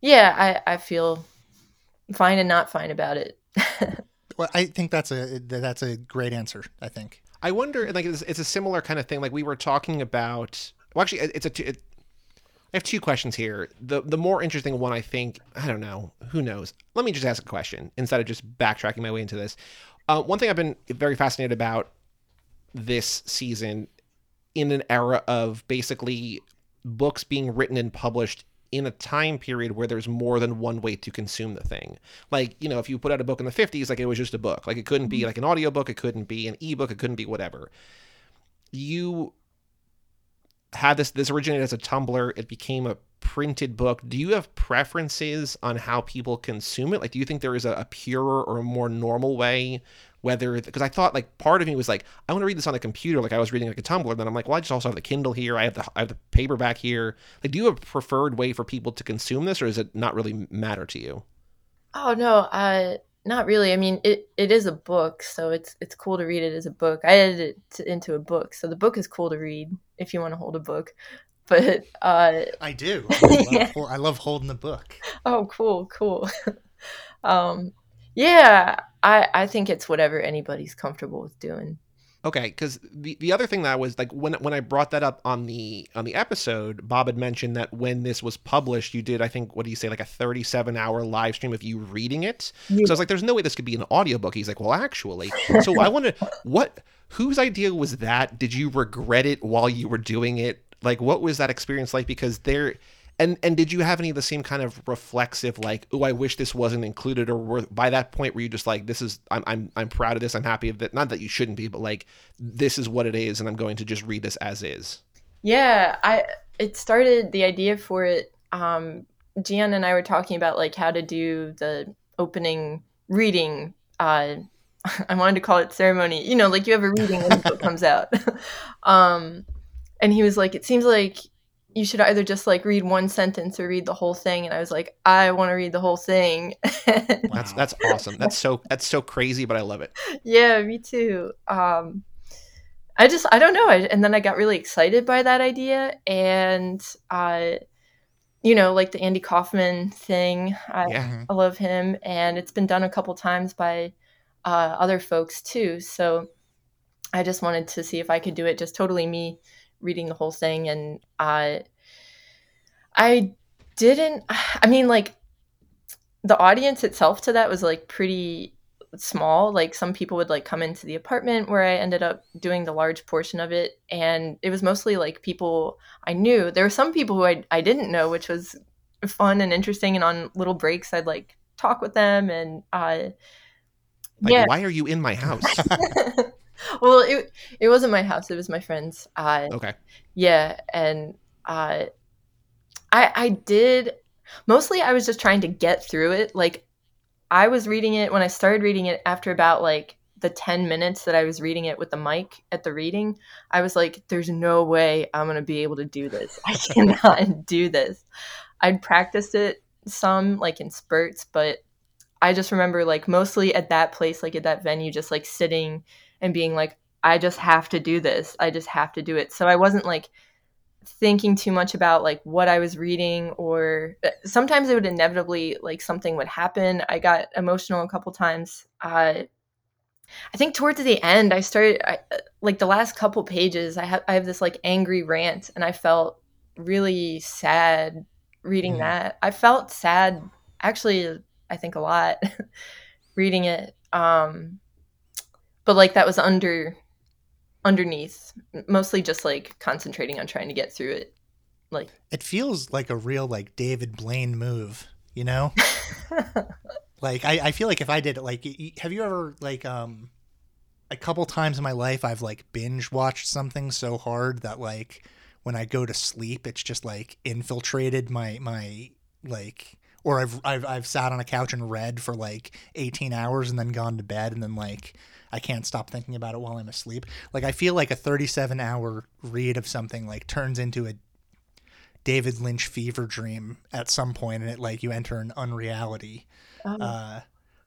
yeah, I, I feel fine and not fine about it. Well, I think that's a that's a great answer. I think. I wonder, like, it's, it's a similar kind of thing. Like we were talking about. Well, actually, it's a It, I have two questions here. The the more interesting one, I think, I don't know. Who knows? Let me just ask a question instead of just backtracking my way into this. Uh, one thing I've been very fascinated about this season, in an era of basically books being written and published in a time period where there's more than one way to consume the thing. Like, you know, if you put out a book in the 50s, like it was just a book. Like it couldn't be like an audiobook, it couldn't be an ebook, it couldn't be whatever. You had this this originated as a Tumblr, it became a printed book. Do you have preferences on how people consume it? Like do you think there is a, a purer or a more normal way whether because I thought like part of me was like I want to read this on a computer like I was reading like a Tumblr then I'm like well I just also have the Kindle here I have the I have the paperback here like do you have a preferred way for people to consume this or does it not really matter to you Oh no, uh, not really. I mean, it, it is a book, so it's it's cool to read it as a book. I edited it to, into a book, so the book is cool to read if you want to hold a book. But uh, I do. I love, Yeah. I love holding the book. oh, cool, cool. um, yeah, I I think it's whatever anybody's comfortable with doing. Okay, because the, the other thing that was like when when I brought that up on the on the episode, Bob had mentioned that when this was published, you did I think what do you say like a 37 hour live stream of you reading it. So I was like, there's no way this could be an audiobook. He's like, well, actually. So I wonder what whose idea was that? Did you regret it while you were doing it? Like, what was that experience like? Because there. And, and did you have any of the same kind of reflexive like oh I wish this wasn't included or were, by that point were you just like this is I'm, I'm I'm proud of this I'm happy of that not that you shouldn't be but like this is what it is and I'm going to just read this as is Yeah, I it started the idea for it. Um, Gian and I were talking about like how to do the opening reading. Uh, I wanted to call it ceremony. You know, like you have a reading when the book comes out. um, and he was like, "It seems like you should either just like read one sentence or read the whole thing." And I was like, "I want to read the whole thing." that's that's awesome that's so that's so crazy but I love it yeah, me too. Um, I just I don't know. I, and then I got really excited by that idea, and uh, you know, like the Andy Kaufman thing. I, yeah Mhm. I love him, and it's been done a couple times by uh, other folks too. So I just wanted to see if I could do it, just totally me reading the whole thing, and uh, I didn't. I mean, like the audience itself to that was like pretty small. Like some people would like come into the apartment where i ended up doing the large portion of it and it was mostly like people i knew. There were some people who i, I didn't know which was fun and interesting and on little breaks i'd like talk with them and uh like yeah. Why are you in my house well it, it wasn't my house it was my friend's uh okay. yeah and uh i i did mostly i was just trying to get through it like i was reading it when i started reading it after about like the 10 minutes that i was reading it with the mic at the reading i was like there's no way i'm going to be able to do this. I cannot do this. I'd practiced it some like in spurts but i just remember like mostly at that place like at that venue just like sitting and being like i just have to do this i just have to do it so i wasn't like thinking too much about like what I was reading or uh, sometimes it would inevitably like something would happen. I got emotional a couple times. Uh I think towards the end I started I, uh, like the last couple pages I have I have this like angry rant and I felt really sad reading Mhm. that. I felt sad actually I think a lot reading it. Um but like that was under underneath mostly just like concentrating on trying to get through it like It feels like a real like David Blaine move, you know? like I, I feel like if I did it, like have you ever like um a couple times in my life I've like binge watched something so hard that like when I go to sleep it's just like infiltrated my my like or I've I've I've sat on a couch and read for like 18 hours and then gone to bed and then like I can't stop thinking about it while I'm asleep. Like I feel like a 37 hour read of something like turns into a David Lynch fever dream at some point and it like you enter an unreality. um, Uh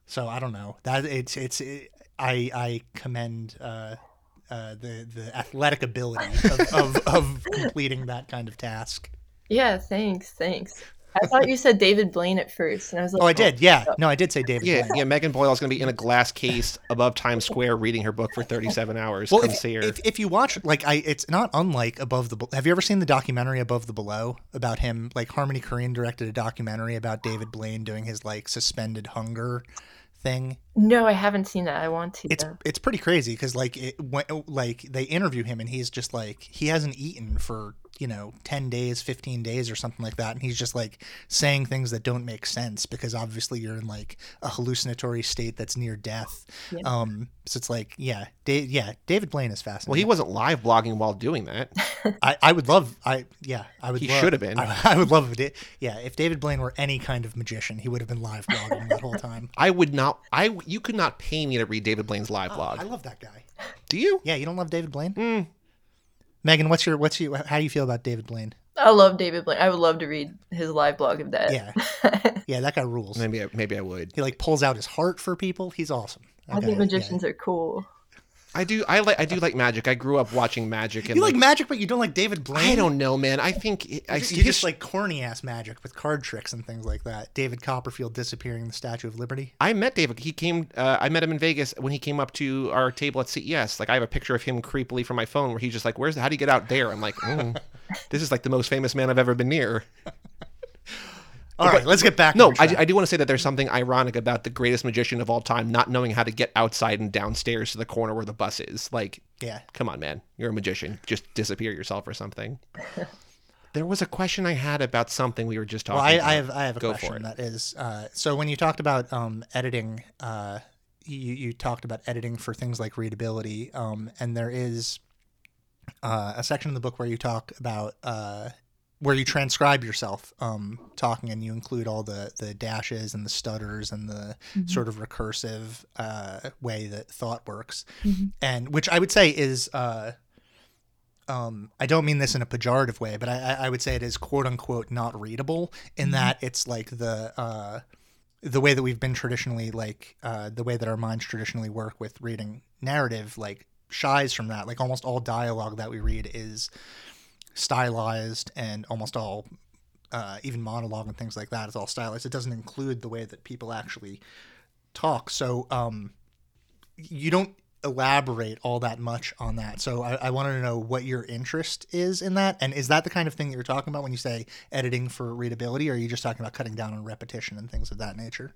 so I don't know. That it's it's it, I I commend uh uh, the the athletic ability of, of, of completing that kind of task. yeah thanks thanks i thought you said david blaine at first and i was like Oh, I oh, did. Yeah. No, I did say David. yeah Blaine. yeah Megan Boyle is gonna be in a glass case above Times Square reading her book for 37 hours Well, come if, see her if, if you watch, like, I, it's not unlike Above the. Have you ever seen the documentary Above the Below about him? Like, Harmony Korine directed a documentary about David Blaine doing his like suspended hunger thing. no i haven't seen that i want to It's though. it's pretty crazy because like it when, like they interview him and he's just like he hasn't eaten for you know 10 days 15 days or something like that and he's just like saying things that don't make sense because obviously you're in like a hallucinatory state that's near death Yeah. um so it's like yeah da- yeah david blaine is fascinating well he wasn't live blogging while doing that I, I would love I yeah I would He should have been. I, I would love if it yeah if David Blaine were any kind of magician he would have been live blogging that whole time. I would not I you could not pay me to read David Blaine's live blog I love that guy. do you Yeah, you don't love David Blaine? Mm. Megan, what's your what's your how do you feel about David Blaine? i love david blaine i would love to read his live blog of that Yeah. Yeah, that guy rules. Maybe I, maybe I would. He like pulls out his heart for people. He's awesome. I think magicians are cool. I do. I like. I do like magic. I grew up watching magic. And You like, magic, but you don't like David Blaine. I don't know, man. I think it- I You, see you his- just like corny ass magic with card tricks and things like that. David Copperfield disappearing the Statue of Liberty. I met David. He came. Uh, I met him in Vegas when he came up to our table at CES. Like I have a picture of him creepily from my phone where he's just like, "Where's the, how do you get out there?" I'm like, mm, "This is like the most famous man I've ever been near." All right, let's get back. No, I. I do want to say that there's something ironic about the greatest magician of all time not knowing how to get outside and downstairs to the corner where the bus is. Like, yeah. come on, man, you're a magician. Just disappear yourself or something. there was a question I had about something we were just talking. Well, I, about. I have I have a Go question that is uh, so when you talked about um, editing, uh, you you talked about editing for things like readability, um, and there is uh, a section in the book where you talk about uh, where you transcribe yourself um, talking, and you include all the the dashes and the stutters and the sort of recursive uh, way that thought works, and which I would say is. Uh, um, I don't mean this in a pejorative way, but I, I would say it is quote unquote not readable in that it's like the uh, the way that we've been traditionally like uh, the way that our minds traditionally work with reading narrative like shies from that. Like almost all dialogue that we read is stylized, and almost all uh, even monologue and things like that is all stylized. It doesn't include the way that people actually talk. So um, you don't elaborate all that much on that. So I, I wanted to know what your interest is in that, and is that the kind of thing that you're talking about when you say editing for readability, or are you just talking about cutting down on repetition and things of that nature?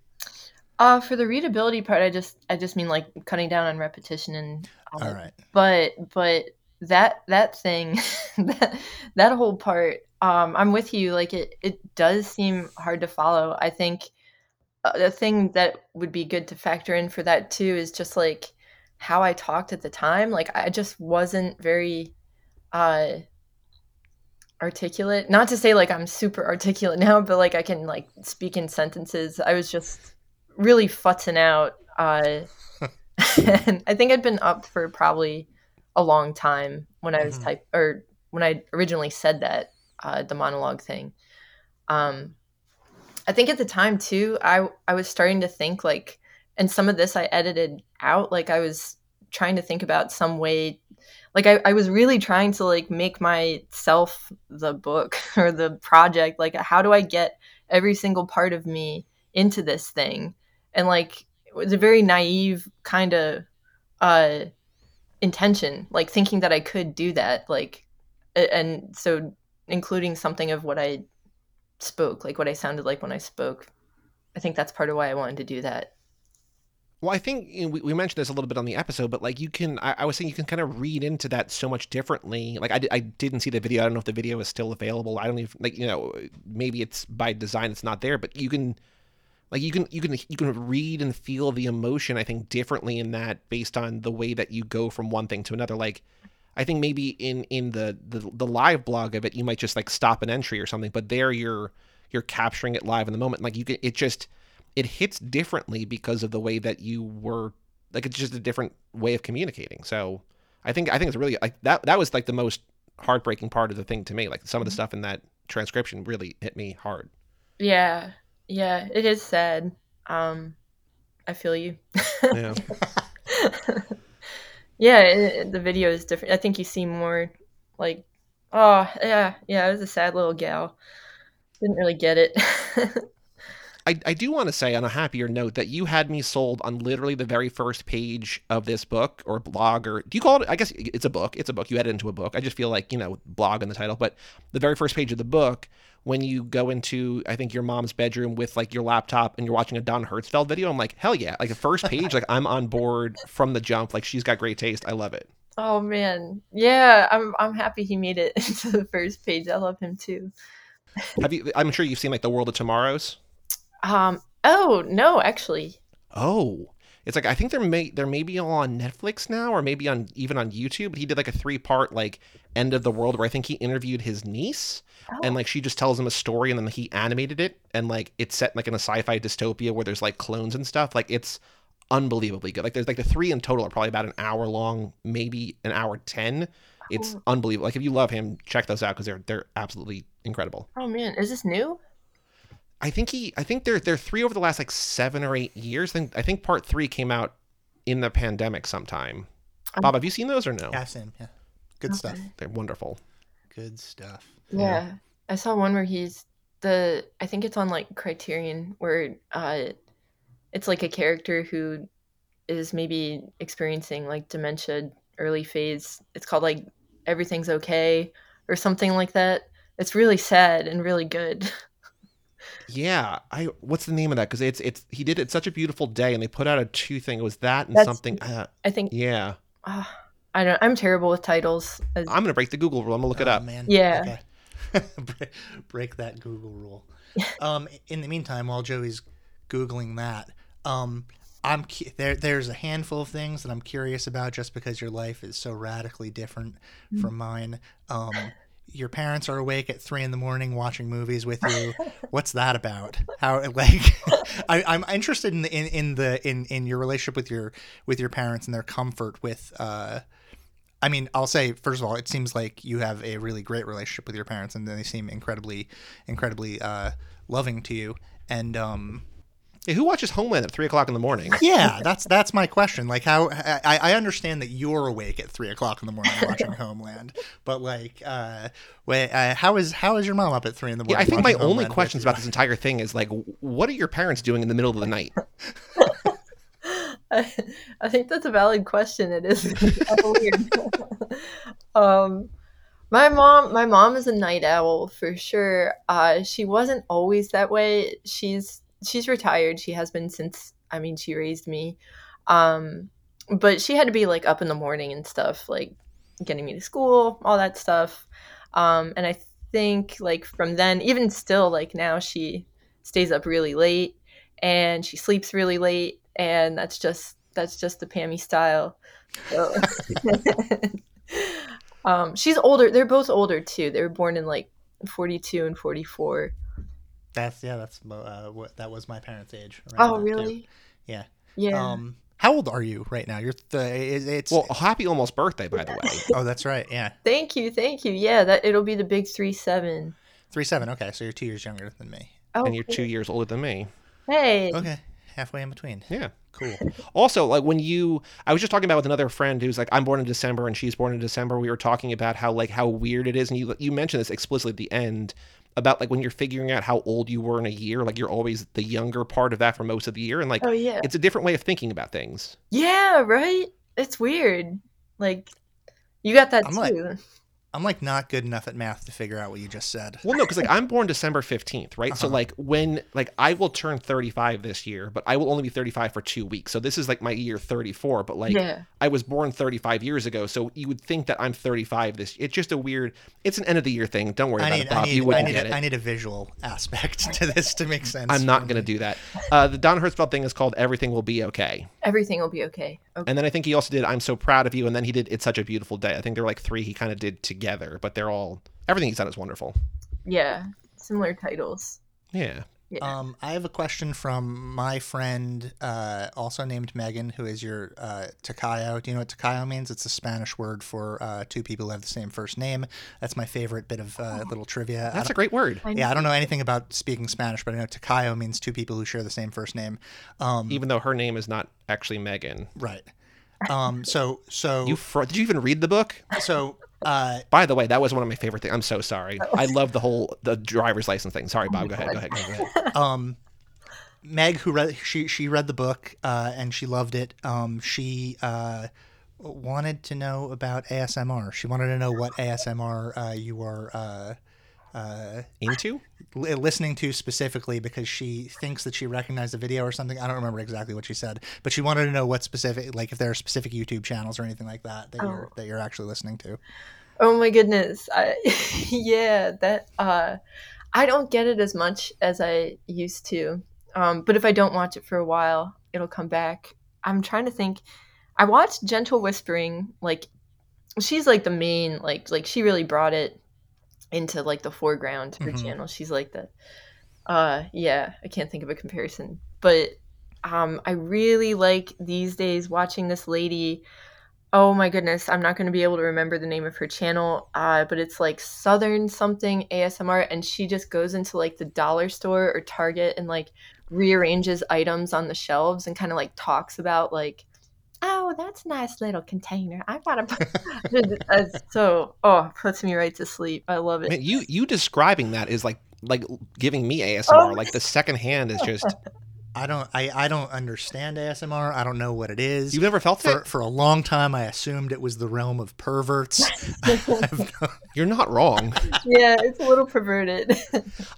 Uh, for the readability part, I just I just mean like cutting down on repetition and all All right. but but that that thing that that whole part um i'm with you like it it does seem hard to follow. I think uh, the thing that would be good to factor in for that too is just like how i talked at the time like i just wasn't very uh articulate. Not to say like i'm super articulate now but like i can like speak in sentences. I was just really futzing out uh and I think I'd been up for probably a long time when I was Mhm. type or when I originally said that uh, the monologue thing. Um, I think at the time too, I I was starting to think like, and some of this I edited out. Like I was trying to think about some way, like I, I was really trying to like make myself the book or the project. Like how do I get every single part of me into this thing? And like it was a very naive kind of uh intention like thinking that i could do that like and so including something of what i spoke like what i sounded like when i spoke i think that's part of why i wanted to do that Well, I think you know, we, we mentioned this a little bit on the episode, but like you can, I, I was saying you can kind of read into that so much differently. Like I, I didn't see the video. I don't know if the video is still available. I don't even like you know maybe it's by design it's not there, but you can like you can you can you can read and feel the emotion I think differently in that based on the way that you go from one thing to another. Like I think maybe in in the the, the live blog of it you might just like stop an entry or something, but there you're you're capturing it live in the moment. Like you can it just it hits differently because of the way that you were like it's just a different way of communicating. So I think I think it's really like that that was like the most heartbreaking part of the thing to me. Like some of the mm-hmm. stuff in that transcription really hit me hard. yeah yeah it is sad. Um i feel you. Yeah. yeah it, the video is different. I think you see more like oh yeah yeah i was a sad little gal. Didn't really get it. I, I do want to say on a happier note that you had me sold on literally the very first page of this book or blog or do you call it I guess it's a book it's a book you add it into a book. I just feel like you know blog in the title but the very first page of the book when you go into I think your mom's bedroom with like your laptop and you're watching a Don Hertzfeldt video I'm like hell yeah. Like the first page like I'm on board from the jump. Like she's got great taste. I love it. Oh man, yeah, I'm I'm happy he made it into the first page. I love him too. have you I'm sure you've seen like the World of Tomorrows. Um, oh no, actually, Oh, it's like I think they're may they're maybe on Netflix now, or maybe on even on YouTube. But he did like a three part like end of the world where I think he interviewed his niece, and Oh. like she just tells him a story, and then he animated it, and like it's set like in a sci-fi dystopia where there's like clones and stuff. Like it's unbelievably good. Like there's like the three in total are probably about an hour long, maybe an hour ten. It's Cool. unbelievable. Like if you love him, check those out because they're they're absolutely incredible. oh man, is this new? I think he. I think they're they're three over the last like seven or eight years. Then I think part three came out in the pandemic sometime. Um, Bob, have you seen those or no? Yeah, same. Yeah, good stuff. They're wonderful. Good stuff. Yeah. I saw one where he's the I think it's on like Criterion where uh it's like a character who is maybe experiencing like dementia early phase. It's called like Everything's Okay or something like that. It's really sad and really good. Yeah, I. What's the name of that? Because it's it's he did it such a beautiful day, and they put out a two thing. It was that and That's- something. Uh, I think yeah, uh, I don't I'm terrible with titles. As- I'm gonna break the Google rule. I'm gonna look it Oh, up. Man. Yeah. Okay. break, break that Google rule. um, in the meantime, while Joey's googling that, um, I'm cu- there. There's a handful of things that I'm curious about, just because your life is so radically different Mm. from mine. Um, your parents are awake at three in the morning watching movies with you. What's that about? How like I, I'm interested in the in, in the in in your relationship with your with your parents and their comfort with uh I mean, I'll say first of all, it seems like you have a really great relationship with your parents, and they seem incredibly, incredibly uh, loving to you. And um, Yeah, who watches Homeland at three o'clock in the morning? yeah, that's that's my question. Like, how I, I understand that you're awake at three o'clock in the morning watching Homeland, but like, uh, wait, uh, how is how is your mom up at three in the Yeah, morning? I think my watching only questions about this entire thing is like, what are your parents doing in the middle of the night? I, I think that's a valid question. It is weird. um, my mom, my mom is a night owl for sure. Uh, she wasn't always that way. She's she's retired. She has been since. I mean, she raised me. Um, but she had to be like up in the morning and stuff, like getting me to school, all that stuff. Um, and I think like from then, even still, like now, she stays up really late and she sleeps really late and that's just that's just the Pammy style. So. um, she's older. They're both older too. They were born in like 42 and 44. That's yeah, that's uh, what that was my parents' age. Oh, that, too. really? Yeah. Yeah. Um, how old are you right now? You're th- it's Well, happy almost birthday, by the way. oh, that's right. Yeah, thank you, thank you. Yeah, that it'll be the big three seven. three seven. Okay, so you're two years younger than me. Oh, and you're two years older than me. Hey. Okay, halfway in between. Yeah. Cool. Also, like when you, I was just talking about with another friend who's like, I'm born in December and she's born in December. We were talking about how like how weird it is, and you you mentioned this explicitly at the end about like when you're figuring out how old you were in a year, like you're always the younger part of that for most of the year, and like Oh yeah. it's a different way of thinking about things. Yeah, right? It's weird. Like you got that I'm too. like- I'm like not good enough at math to figure out what you just said. Well, no, because like I'm born December fifteenth, right? So Uh-huh. like when like I will turn thirty five this year, but I will only be thirty five for two weeks. So this is like my year thirty four. But like yeah. I was born thirty five years ago, so you would think that I'm thirty five. This it's just a weird. It's an end of the year thing. Don't worry I about need, it, Bob. I need, you wouldn't need, get a, it. I need a visual aspect to this to make sense. I'm not for going to do that. Uh, the Don Hertzfeldt thing is called "Everything Will Be Okay," Everything will be okay. Okay. and then I think he also did "I'm So Proud of You," and then he did "It's Such a Beautiful Day." I think there were like three he kind of did together, but they're all everything he's done is wonderful. Yeah. Similar titles. Yeah. Yeah. Um, I have a question from my friend, uh, also named Megan, who is your uh, Tocayo. Do you know what Tocayo means? It's a Spanish word for uh, two people who have the same first name. That's my favorite bit of uh, little trivia. That's a great word. I yeah, I don't know anything about speaking Spanish, but I know Tocayo means two people who share the same first name. Um, Even though her name is not actually Megan. right. Um, so so You fr- did you even read the book? so uh, By the way, that was one of my favorite things. I'm so sorry. I love the whole the driver's license thing. Sorry, Bob. Go ahead. Go ahead. Go ahead. um, Meg, who read she she read the book uh, and she loved it. Um, she uh, wanted to know about ASMR. She wanted to know what ASMR uh, you were uh, Into? li- listening to specifically because she thinks that she recognized the video or something. I don't remember exactly what she said, but she wanted to know what specific, like if there are specific YouTube channels or anything like that that you're Oh. that you're actually listening to. Oh my goodness. I, yeah, that uh I don't get it as much as I used to. Um but if I don't watch it for a while, it'll come back. I'm trying to think. I watched Gentle Whispering like she's like the main like like she really brought it into like the foreground her Mhm. channel. She's like the uh yeah, I can't think of a comparison. But um I really like these days watching this lady oh my goodness, I'm not going to be able to remember the name of her channel, uh, but it's like Southern something ASMR, and she just goes into like the dollar store or Target and like rearranges items on the shelves and kind of like talks about like, oh, that's a nice little container. I gotta. Uh, so oh, puts me right to sleep. I love it. Man, you you describing that is like like giving me ASMR. Oh. Like the second hand is just I don't I, I don't understand ASMR. I don't know what it is. you've never felt for it. for a long time I assumed it was the realm of perverts. No- You're not wrong. yeah, it's a little perverted.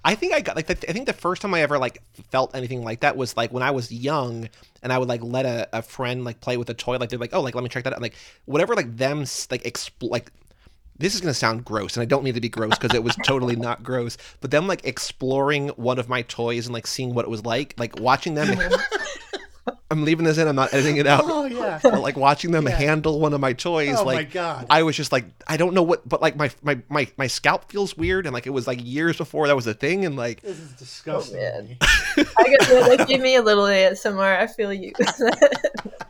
I think I got like the, I think the first time I ever like felt anything like that was like when I was young and I would like let a, a friend like play with a toy like they're like oh like let me check that out like whatever like them like expl- like this is gonna sound gross and I don't mean to be gross because it was totally not gross but them like exploring one of my toys and like seeing what it was like like watching them I'm leaving this in I'm not editing it out oh yeah. but like watching them Yeah. handle one of my toys Oh like my god. I was just like, I don't know what, but like my my my my scalp feels weird, and like it was like years before that was a thing, and like this is disgusting. Oh, man. I guess yeah, that me a little ASMR. I feel you.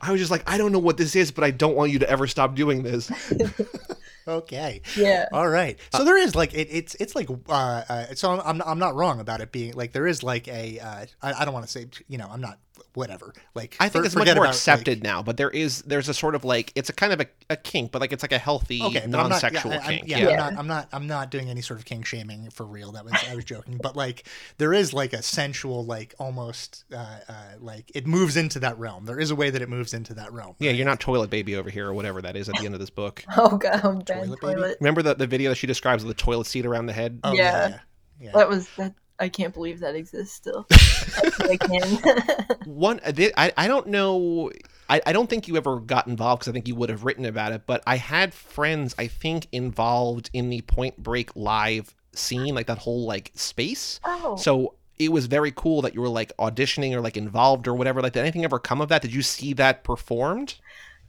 I was just like, I don't know what this is, but I don't want you to ever stop doing this. Okay. yeah. All right. Uh, So there is like it, it's it's like uh, uh so I'm, I'm I'm not wrong about it being like there is like a uh I, I don't want to say you know I'm not whatever like I think for- it's much more about, like- accepted now, but there is there's a sort of like it's a kind of a, a kink, but like it's like a healthy Okay, but I'm not, non-sexual yeah, I- I'm, kink. yeah, yeah. I'm not. I'm not. I'm not doing any sort of kink shaming for real. That was I was joking, but like there is like a sensual, like almost, uh, uh, like it moves into that realm. There is a way that it moves into that realm. Yeah, you're not toilet baby over here or whatever that is at the end of this book. Oh god, bad Toilet baby? toilet. Remember the, the video that she describes of the toilet seat around the head? Oh, Yeah. yeah. yeah. That was that. I can't believe that exists still. I can. One, uh, I, I don't know. I, I don't think you ever got involved because I think you would have written about it. But I had friends, I think, involved in the Point Break live scene, like that whole like space. oh, So it was very cool that you were like auditioning or like involved or whatever. Like, did anything ever come of that? Did you see that performed?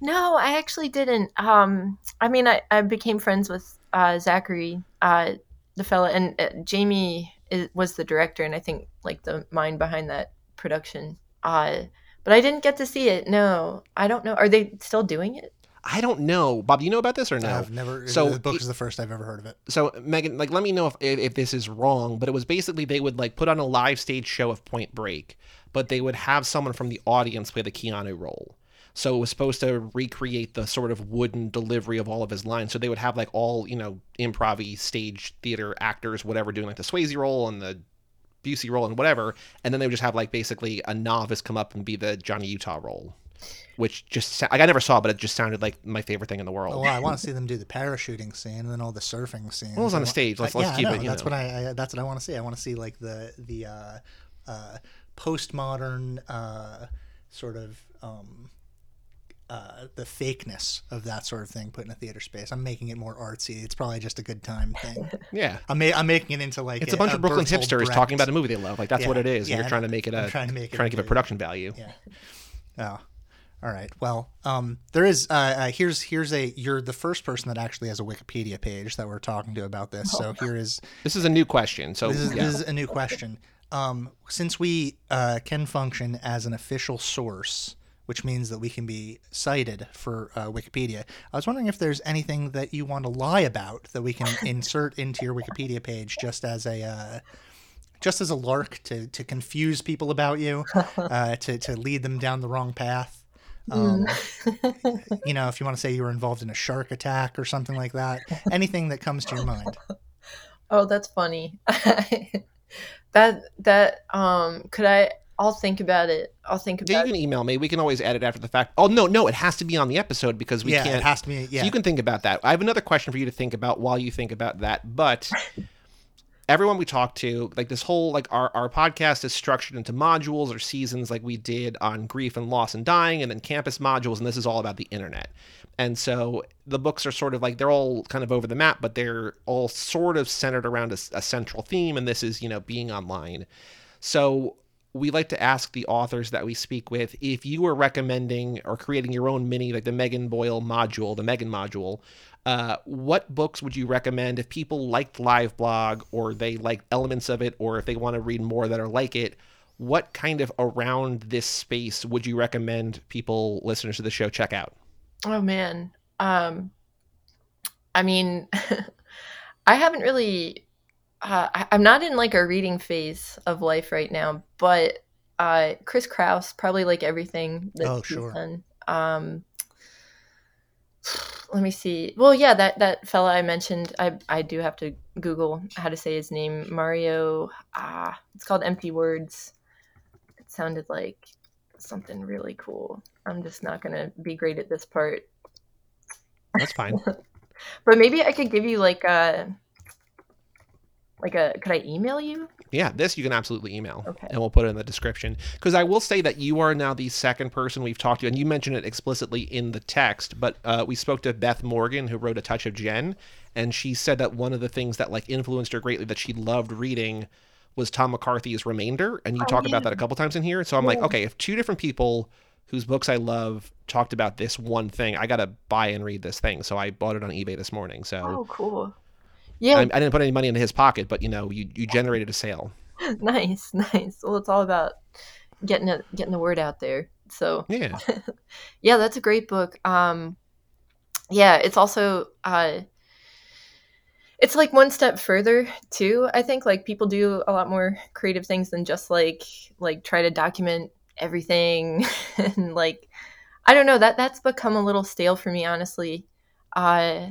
no, I actually didn't. Um, I mean, I, I became friends with uh, Zachary, uh, the fella, and uh, Jamie is, was the director, and I think like the mind behind that production. Uh, but I didn't get to see it. No, I don't know. Are they still doing it? I don't know. Bob, do you know about this or no? I've never. So the book it- is the first I've ever heard of it. so Megan, like, let me know if, if if this is wrong, but it was basically they would like put on a live stage show of Point Break, but they would have someone from the audience play the Keanu role. So it was supposed to recreate the sort of wooden delivery of all of his lines. So they would have like all you know improv stage theater actors, whatever, doing like the Swayze role and the Busey role and whatever, and then they would just have like basically a novice come up and be the Johnny Utah role, which just like I never saw, but it just sounded like my favorite thing in the world. Oh, well, I want to see them do the parachuting scene and then all the surfing scenes. Well, it was on wa- stage. Let's- uh, let's yeah, keep it, That's know. what I, I. That's what I want to see. I want to see like the the uh, uh, postmodern uh, sort of um, uh, the fakeness of that sort of thing put in a theater space. I'm making it more artsy. It's probably just a good time thing. yeah. I'm ma- I'm making it into like It's a bunch of Brooklyn Bertolt hipsters Brecht. talking about a movie they love. Like that's Yeah, what it is. yeah, You're trying to make it I'm a trying to make it trying to give it production value. Yeah. Oh. All right. Well, um, there is. Uh, uh, here's here's a. You're the first person that actually has a Wikipedia page that we're talking to about this. So here is This is a new question. So this is, yeah. this is a new question. Um, since we uh, can function as an official source, which means that we can be cited for uh, Wikipedia, I was wondering if there's anything that you want to lie about that we can insert into your Wikipedia page just as a. Uh, just as a lark to, to confuse people about you, uh, to, to lead them down the wrong path. Um, you know, if you want to say you were involved in a shark attack or something like that, anything that comes to your mind. Oh, that's funny. that that um could I I'll think about it. I'll think Yeah, about you can email me. We can always add it after the fact. Oh no, no, it has to be on the episode because we yeah, can't. it has to be. Yeah, So you can think about that. I have another question for you to think about while you think about that. But everyone we talk to, like this whole like our, our podcast is structured into modules or seasons like we did on grief and loss and dying and then campus modules and this is all about the internet. And so the books are sort of like they're all kind of over the map, but they're all sort of centered around a, a central theme and this is, you know, being online. So we like to ask the authors that we speak with if you were recommending or creating your own mini, like the Megan Boyle module, the Megan module, uh, what books would you recommend if people liked live blog or they like elements of it or if they want to read more that are like it? What kind of around this space would you recommend people, listeners to the show, check out? Oh man. Um, I mean, I haven't really. Uh, I'm not in like a reading phase of life right now, but uh, Chris Kraus probably like everything that Oh, he's sure. done. Um, let me see. Well, yeah, that that fella I mentioned, I I do have to Google how to say his name. Mario. Ah, it's called Empty Words. It sounded like something really cool. I'm just not gonna be great at this part. That's fine. But maybe I could give you like a like a could I email you? Yeah, this you can absolutely email, Okay. and we'll put it in the description. Because I will say that you are now the second person we've talked to, and you mentioned it explicitly in the text. But uh, we spoke to Beth Morgan, who wrote A Touch of Jen, and she said that one of the things that like influenced her greatly that she loved reading was Tom McCarthy's Remainder, and you Oh, talk about that a couple times in here. So I'm like, okay, if two different people whose books I love talked about this one thing, I gotta buy and read this thing. So I bought it on eBay this morning. So Oh, cool. Yeah, I, I didn't put any money into his pocket, but you know, you you generated a sale. nice, nice. Well, it's all about getting it, getting the word out there. So Yeah. yeah, that's a great book. Um, yeah, it's also uh, it's like one step further too. I think like people do a lot more creative things than just like like try to document everything and like I don't know that that's become a little stale for me honestly. Uh,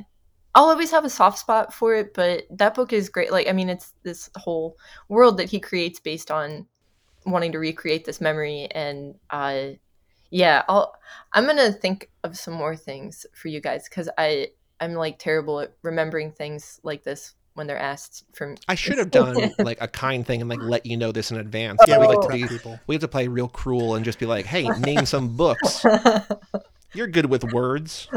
I'll always have a soft spot for it, but that book is great. Like I mean, it's this whole world that he creates based on wanting to recreate this memory and uh yeah i'll i'm gonna think of some more things for you guys because i i'm like terrible at remembering things like this when they're asked from I should have done like a kind thing and like let you know this in advance. Yeah, we we like like to be people. we have to play real cruel and just be like, hey, name some books. You're good with words.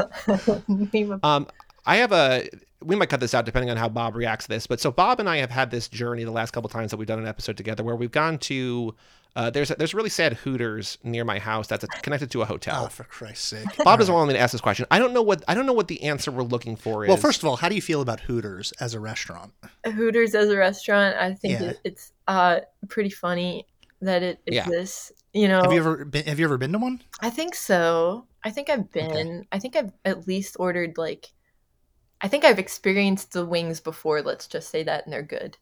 Name a- Um, I have a. We might cut this out depending on how Bob reacts to this. But so Bob and I have had this journey the last couple times that we've done an episode together, where we've gone to. Uh, there's a, there's a really sad Hooters near my house that's connected to a hotel. Oh, for Christ's sake. Bob doesn't want me to ask this question. I don't know what I don't know what the answer we're looking for is. Well, first of all, how do you feel about Hooters as a restaurant? hooters as a restaurant i think Yeah. it, it's uh pretty funny that it Yeah. exists you know Have you ever been? Have you ever been to one? I think so. I think I've been. I think I've at least ordered like. I think I've experienced the wings before. Let's just say that, and they're good.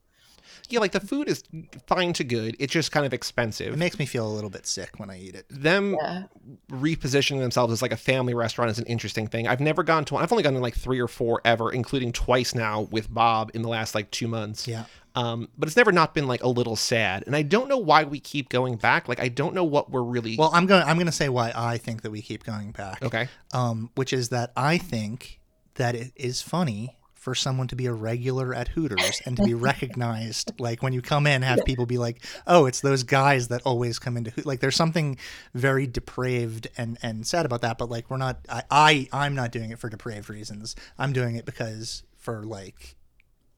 yeah, like the food is fine to good. It's just kind of expensive. It makes me feel a little bit sick when I eat it. them Yeah. repositioning themselves as like a family restaurant is an interesting thing. I've never gone to one. I've only gone to like three or four ever, including twice now with Bob in the last like two months. Yeah. Um, but it's never not been like a little sad, and I don't know why we keep going back. Like I don't know what we're really. Well, I'm going. I'm going to say why I think that we keep going back. okay. Um, which is that I think that it is funny for someone to be a regular at Hooters and to be recognized. like when you come in, have people be like, "Oh, it's those guys that always come into Hooters." like." There's something very depraved and and sad about that. But like, we're not. I, I I'm not doing it for depraved reasons. I'm doing it because for like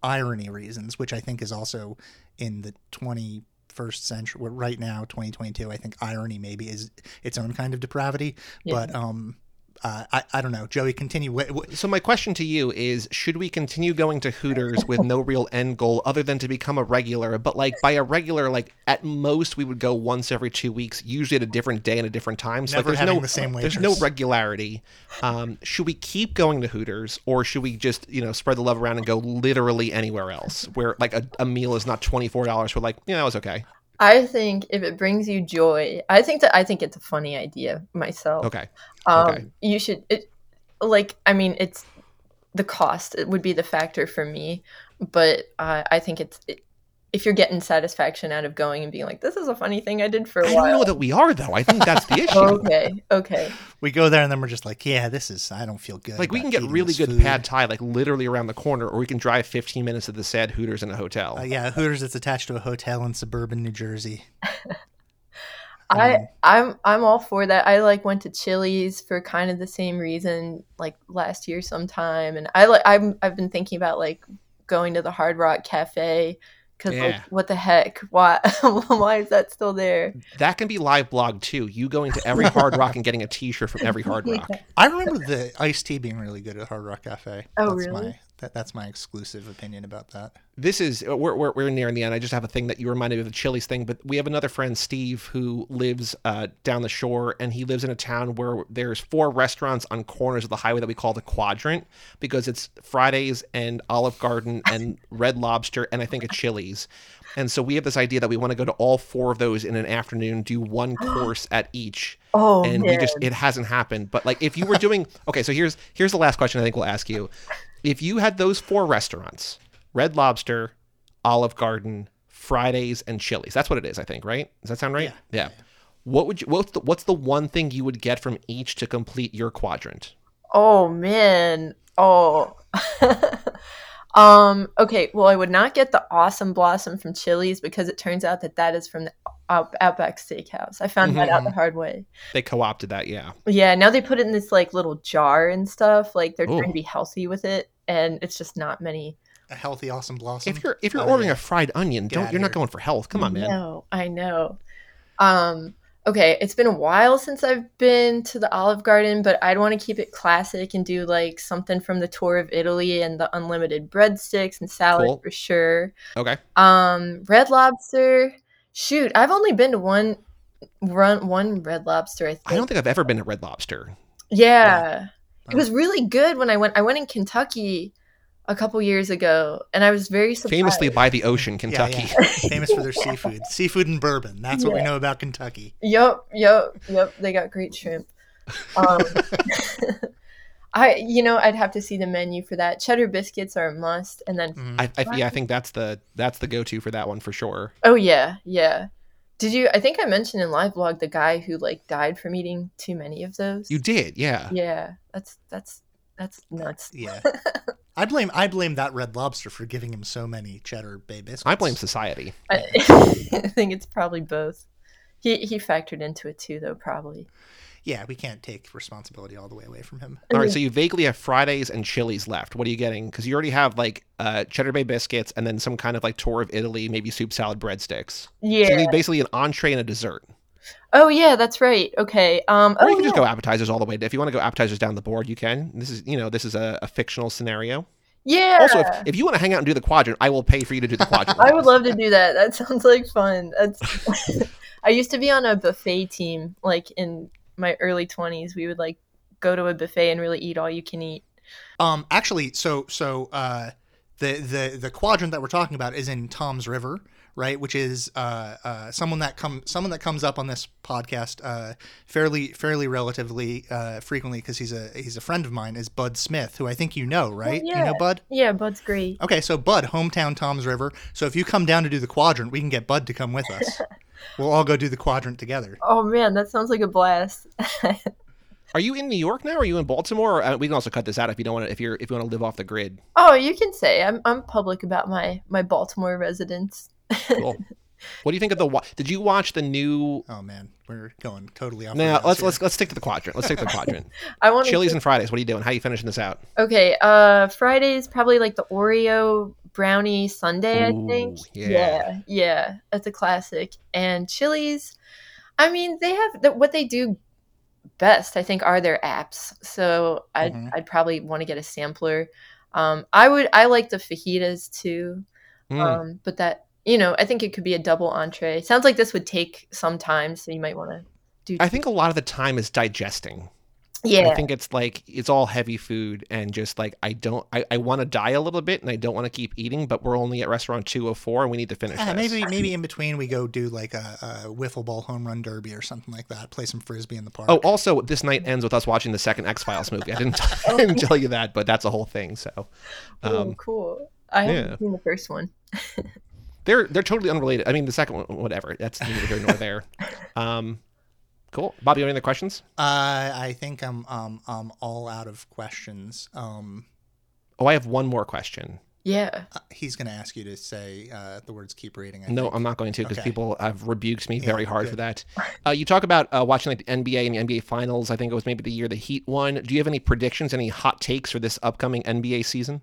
irony reasons, which I think is also in the 21st century. Right now, 2022, I think irony maybe is its own kind of depravity. Yeah. But um, uh, I I don't know. Joey, continue. Wh- wh- So my question to you is: Should we continue going to Hooters with no real end goal other than to become a regular? But like by a regular, like at most we would go once every two weeks, usually at a different day and a different time. So Never like there's having no the same there's no regularity. Um, should we keep going to Hooters or should we just you know spread the love around and go literally anywhere else where like a, a meal is not twenty four dollars? We're like, yeah, that was okay. I think if it brings you joy, I think that I think it's a funny idea myself. Okay. Um, okay. You should. It, like, I mean, it's the cost. It would be the factor for me, but uh, I think it's. It, if you're getting satisfaction out of going and being like, "This is a funny thing I did for a I while," don't know that we are though. I think that's the issue. okay, okay. we go there and then we're just like, yeah, this is. I don't feel good. Like we can get really good food. pad thai like literally around the corner, or we can drive 15 minutes to the sad Hooters in a hotel. Uh, yeah, Hooters. It's attached to a hotel in suburban New Jersey. I Um, I'm I'm all for that. I like went to Chili's for kind of the same reason, like last year sometime, and I like I'm I've been thinking about like going to the Hard Rock Cafe because like what the heck? Why why is that still there? That can be live blog too. You going to every Hard Rock and getting a T-shirt from every Hard Rock. Yeah. I remember the iced tea being really good at Hard Rock Cafe. Oh, That's really? My, That, that's my exclusive opinion about that. this is we're, we're, we're nearing the end. I just have a thing that you reminded me of the chili's thing but we have another friend steve who lives uh, down the shore and he lives in a town where there's four restaurants on corners of the highway that we call the quadrant because it's fridays and olive garden and red lobster and i think a chili's. And so we have this idea that we want to go to all four of those in an afternoon do one course at each. Oh and man. we just it hasn't happened. But like if you were doing okay so here's here's the last question i think we'll ask you if you had those four restaurants red lobster olive garden fridays and chili's that's what it is i think right does that sound right yeah, yeah. what would you what's the, what's the one thing you would get from each to complete your quadrant Oh man. Oh. um. Okay. Well, I would not get the awesome blossom from Chili's because it turns out that that is from the Out- Outback Steakhouse. I found that out the hard way. they co-opted that yeah Yeah. Now they put it in this like little jar and stuff. Like they're Ooh. trying to be healthy with it, and it's just not many. A healthy, awesome blossom. if you're if you're Oh, ordering yeah. a fried onion Get don't you're not going for health come on man No, I know. Um. Okay, it's been a while since I've been to the Olive Garden, but I'd want to keep it classic and do like something from the tour of Italy and the unlimited breadsticks and salad Cool. for sure. okay Um, Red Lobster. Shoot, I've only been to one run one Red Lobster. I think. i don't think i've ever been to red lobster Yeah, it Oh. was really good when I went. I went in Kentucky a couple years ago, and I was very surprised. famously by the ocean kentucky yeah. famous for their seafood, seafood and bourbon. That's what we know about Kentucky. Yep, yep, yep. They got great shrimp. Um, I, you know, I'd have to see the menu for that. Cheddar biscuits are a must, and then Mhm. I, I, yeah, I think that's the that's the go-to for that one for sure. oh yeah, yeah. Did you? I think I mentioned in live blog the guy who like died from eating too many of those. You did, yeah. Yeah, that's that's that's nuts. yeah, I blame I blame that Red Lobster for giving him so many cheddar bay biscuits. I blame society. I, I think it's probably both. He he factored into it too, though probably. Yeah, we can't take responsibility all the way away from him. All right, so you vaguely have Fridays and Chili's left. What are you getting? Because you already have like uh, cheddar bay biscuits and then some kind of like tour of Italy, maybe soup salad breadsticks. So you Yeah. need basically an entree and a dessert. Oh yeah, that's right. Okay. Um. Or oh, you can just yeah. go appetizers all the way. If you want to go appetizers down the board, you can. This is you know this is a, a fictional scenario. Yeah. Also, if, if you want to hang out and do the quadrant, I will pay for you to do the quadrant. I would love to do that. That sounds like fun. That's. I used to be on a buffet team, like in my early twenties. We would like go to a buffet and really eat all you can eat. Um, actually, so so uh, the the the quadrant that we're talking about is in Toms River, right? Which is uh, uh, someone that come someone that comes up on this podcast uh, fairly fairly relatively uh, frequently because he's a he's a friend of mine is Bud Smith, who I think you know, right? You yeah. know Bud. Yeah, Bud's great. Okay, so Bud, hometown Toms River. So if you come down to do the quadrant, we can get Bud to come with us. we'll all go do the quadrant together. Oh man, that sounds like a blast. Are you in New York now? Or are you in Baltimore? Or, uh, we can also cut this out if you don't want to. If you're if you want to live off the grid. oh, you can say I'm I'm public about my my Baltimore residence. Cool. what do you think of the? Did you watch the new? Oh man, we're going totally off. Now let's here. let's let's stick to the quadrant. Let's stick to the quadrant. I want Chili's and Fridays. What are you doing? How are you finishing this out? Okay, uh Friday's probably like the Oreo brownie sundae, Ooh, I think. yeah. yeah, yeah, that's a classic. And Chili's, I mean, they have the, what they do best, I think, are their apps. So I'd Mhm. I'd probably want to get a sampler. Um, I would I like the fajitas too. Mm. Um, but that you know, I think it could be a double entree. Sounds like this would take some time, so you might want to do. I think a lot of the time is digesting. Yeah, I think it's like it's all heavy food and just like I don't I, I want to die a little bit and I don't want to keep eating, but we're only at restaurant two oh four and we need to finish Yeah, this. maybe maybe in between we go do like a, a wiffle ball home run derby or something like that. Play some frisbee in the park. Oh, also this night ends with us watching the second X Files movie. I didn't, I didn't tell you that, but that's a whole thing. So oh, um, cool. I haven't yeah. seen the first one. they're they're totally unrelated. I mean, the second one, whatever. That's neither here nor there. Um, cool. Bobby, you have any other questions? Uh, I think I'm um um all out of questions. Um, Oh, I have one more question. Yeah. uh, he's gonna ask you to say uh, the words "keep reading." I No, think. I'm not going to because Okay. people have rebuked me Yeah, very hard for that. Uh, you talk about uh, watching like the NBA and the NBA Finals. I think it was maybe the year the Heat won. Do you have any predictions, any hot takes for this upcoming NBA season?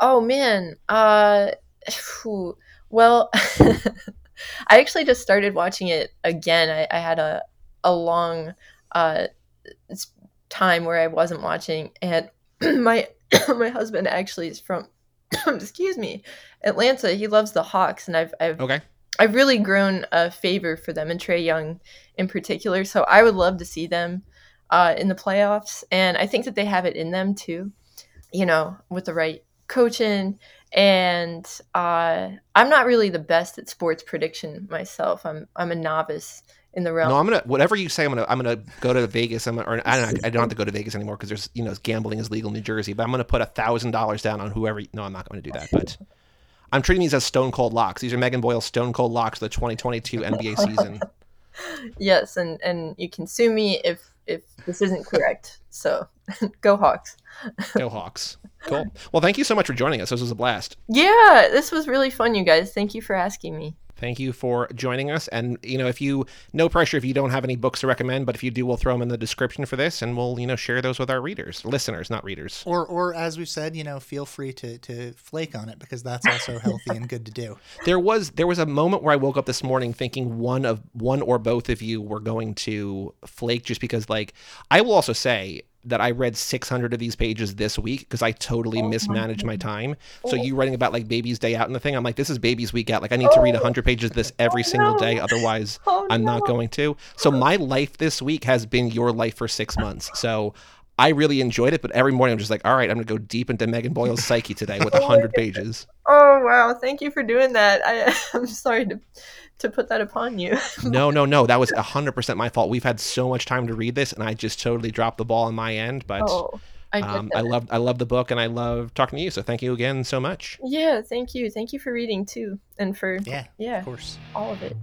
Oh man. Uh well I actually just started watching it again. I, I had a a long uh time where I wasn't watching and my my husband actually is from excuse me Atlanta. He loves the Hawks, and I've I've Okay. I've really grown a favor for them and Trae Young in particular. So I would love to see them uh, in the playoffs, and I think that they have it in them too. You know, with the right coaching, and uh, I'm not really the best at sports prediction myself. I'm I'm a novice in the realm. No, I'm gonna whatever you say. I'm gonna I'm gonna go to Vegas. I'm gonna, or I don't I don't have to go to Vegas anymore because there's you know gambling is legal in New Jersey. But I'm gonna put a thousand dollars down on whoever. No, I'm not going to do that. But I'm treating these as stone cold locks. These are Megan Boyle's stone cold locks for the 2022 NBA season. yes, and and you can sue me if if this isn't correct. So go Hawks. Go Hawks. Cool. Well, thank you so much for joining us. This was a blast. Yeah, this was really fun, you guys. Thank you for asking me. Thank you for joining us. And, you know, if you, no pressure if you don't have any books to recommend, but if you do, we'll throw them in the description for this and we'll, you know, share those with our readers, listeners, not readers. Or, or as we've said, you know, feel free to, to flake on it because that's also healthy and good to do. There was, there was a moment where I woke up this morning thinking one of, one or both of you were going to flake just because, like, I will also say, that I read 600 of these pages this week because I totally Oh mismanaged my goodness. time. So Oh. you writing about like baby's day out and the thing, I'm like, this is baby's week out. Like I need to read Oh. 100 pages of this oh, every single no. day, otherwise Oh, I'm not going to. So my life this week has been your life for six months. So I really enjoyed it, but every morning I'm just like, all right, I'm gonna go deep into Megan Boyle's psyche today with my 100 pages. Oh wow, thank you for doing that. I I'm sorry to to put that upon you. No, no, no, that was 100% my fault. We've had so much time to read this, and I just totally dropped the ball on my end. But oh, I get um. I love, I love the book, and I love talking to you. So thank you again so much. Yeah, thank you. Thank you for reading too and for Yeah, yeah, of course. all of it.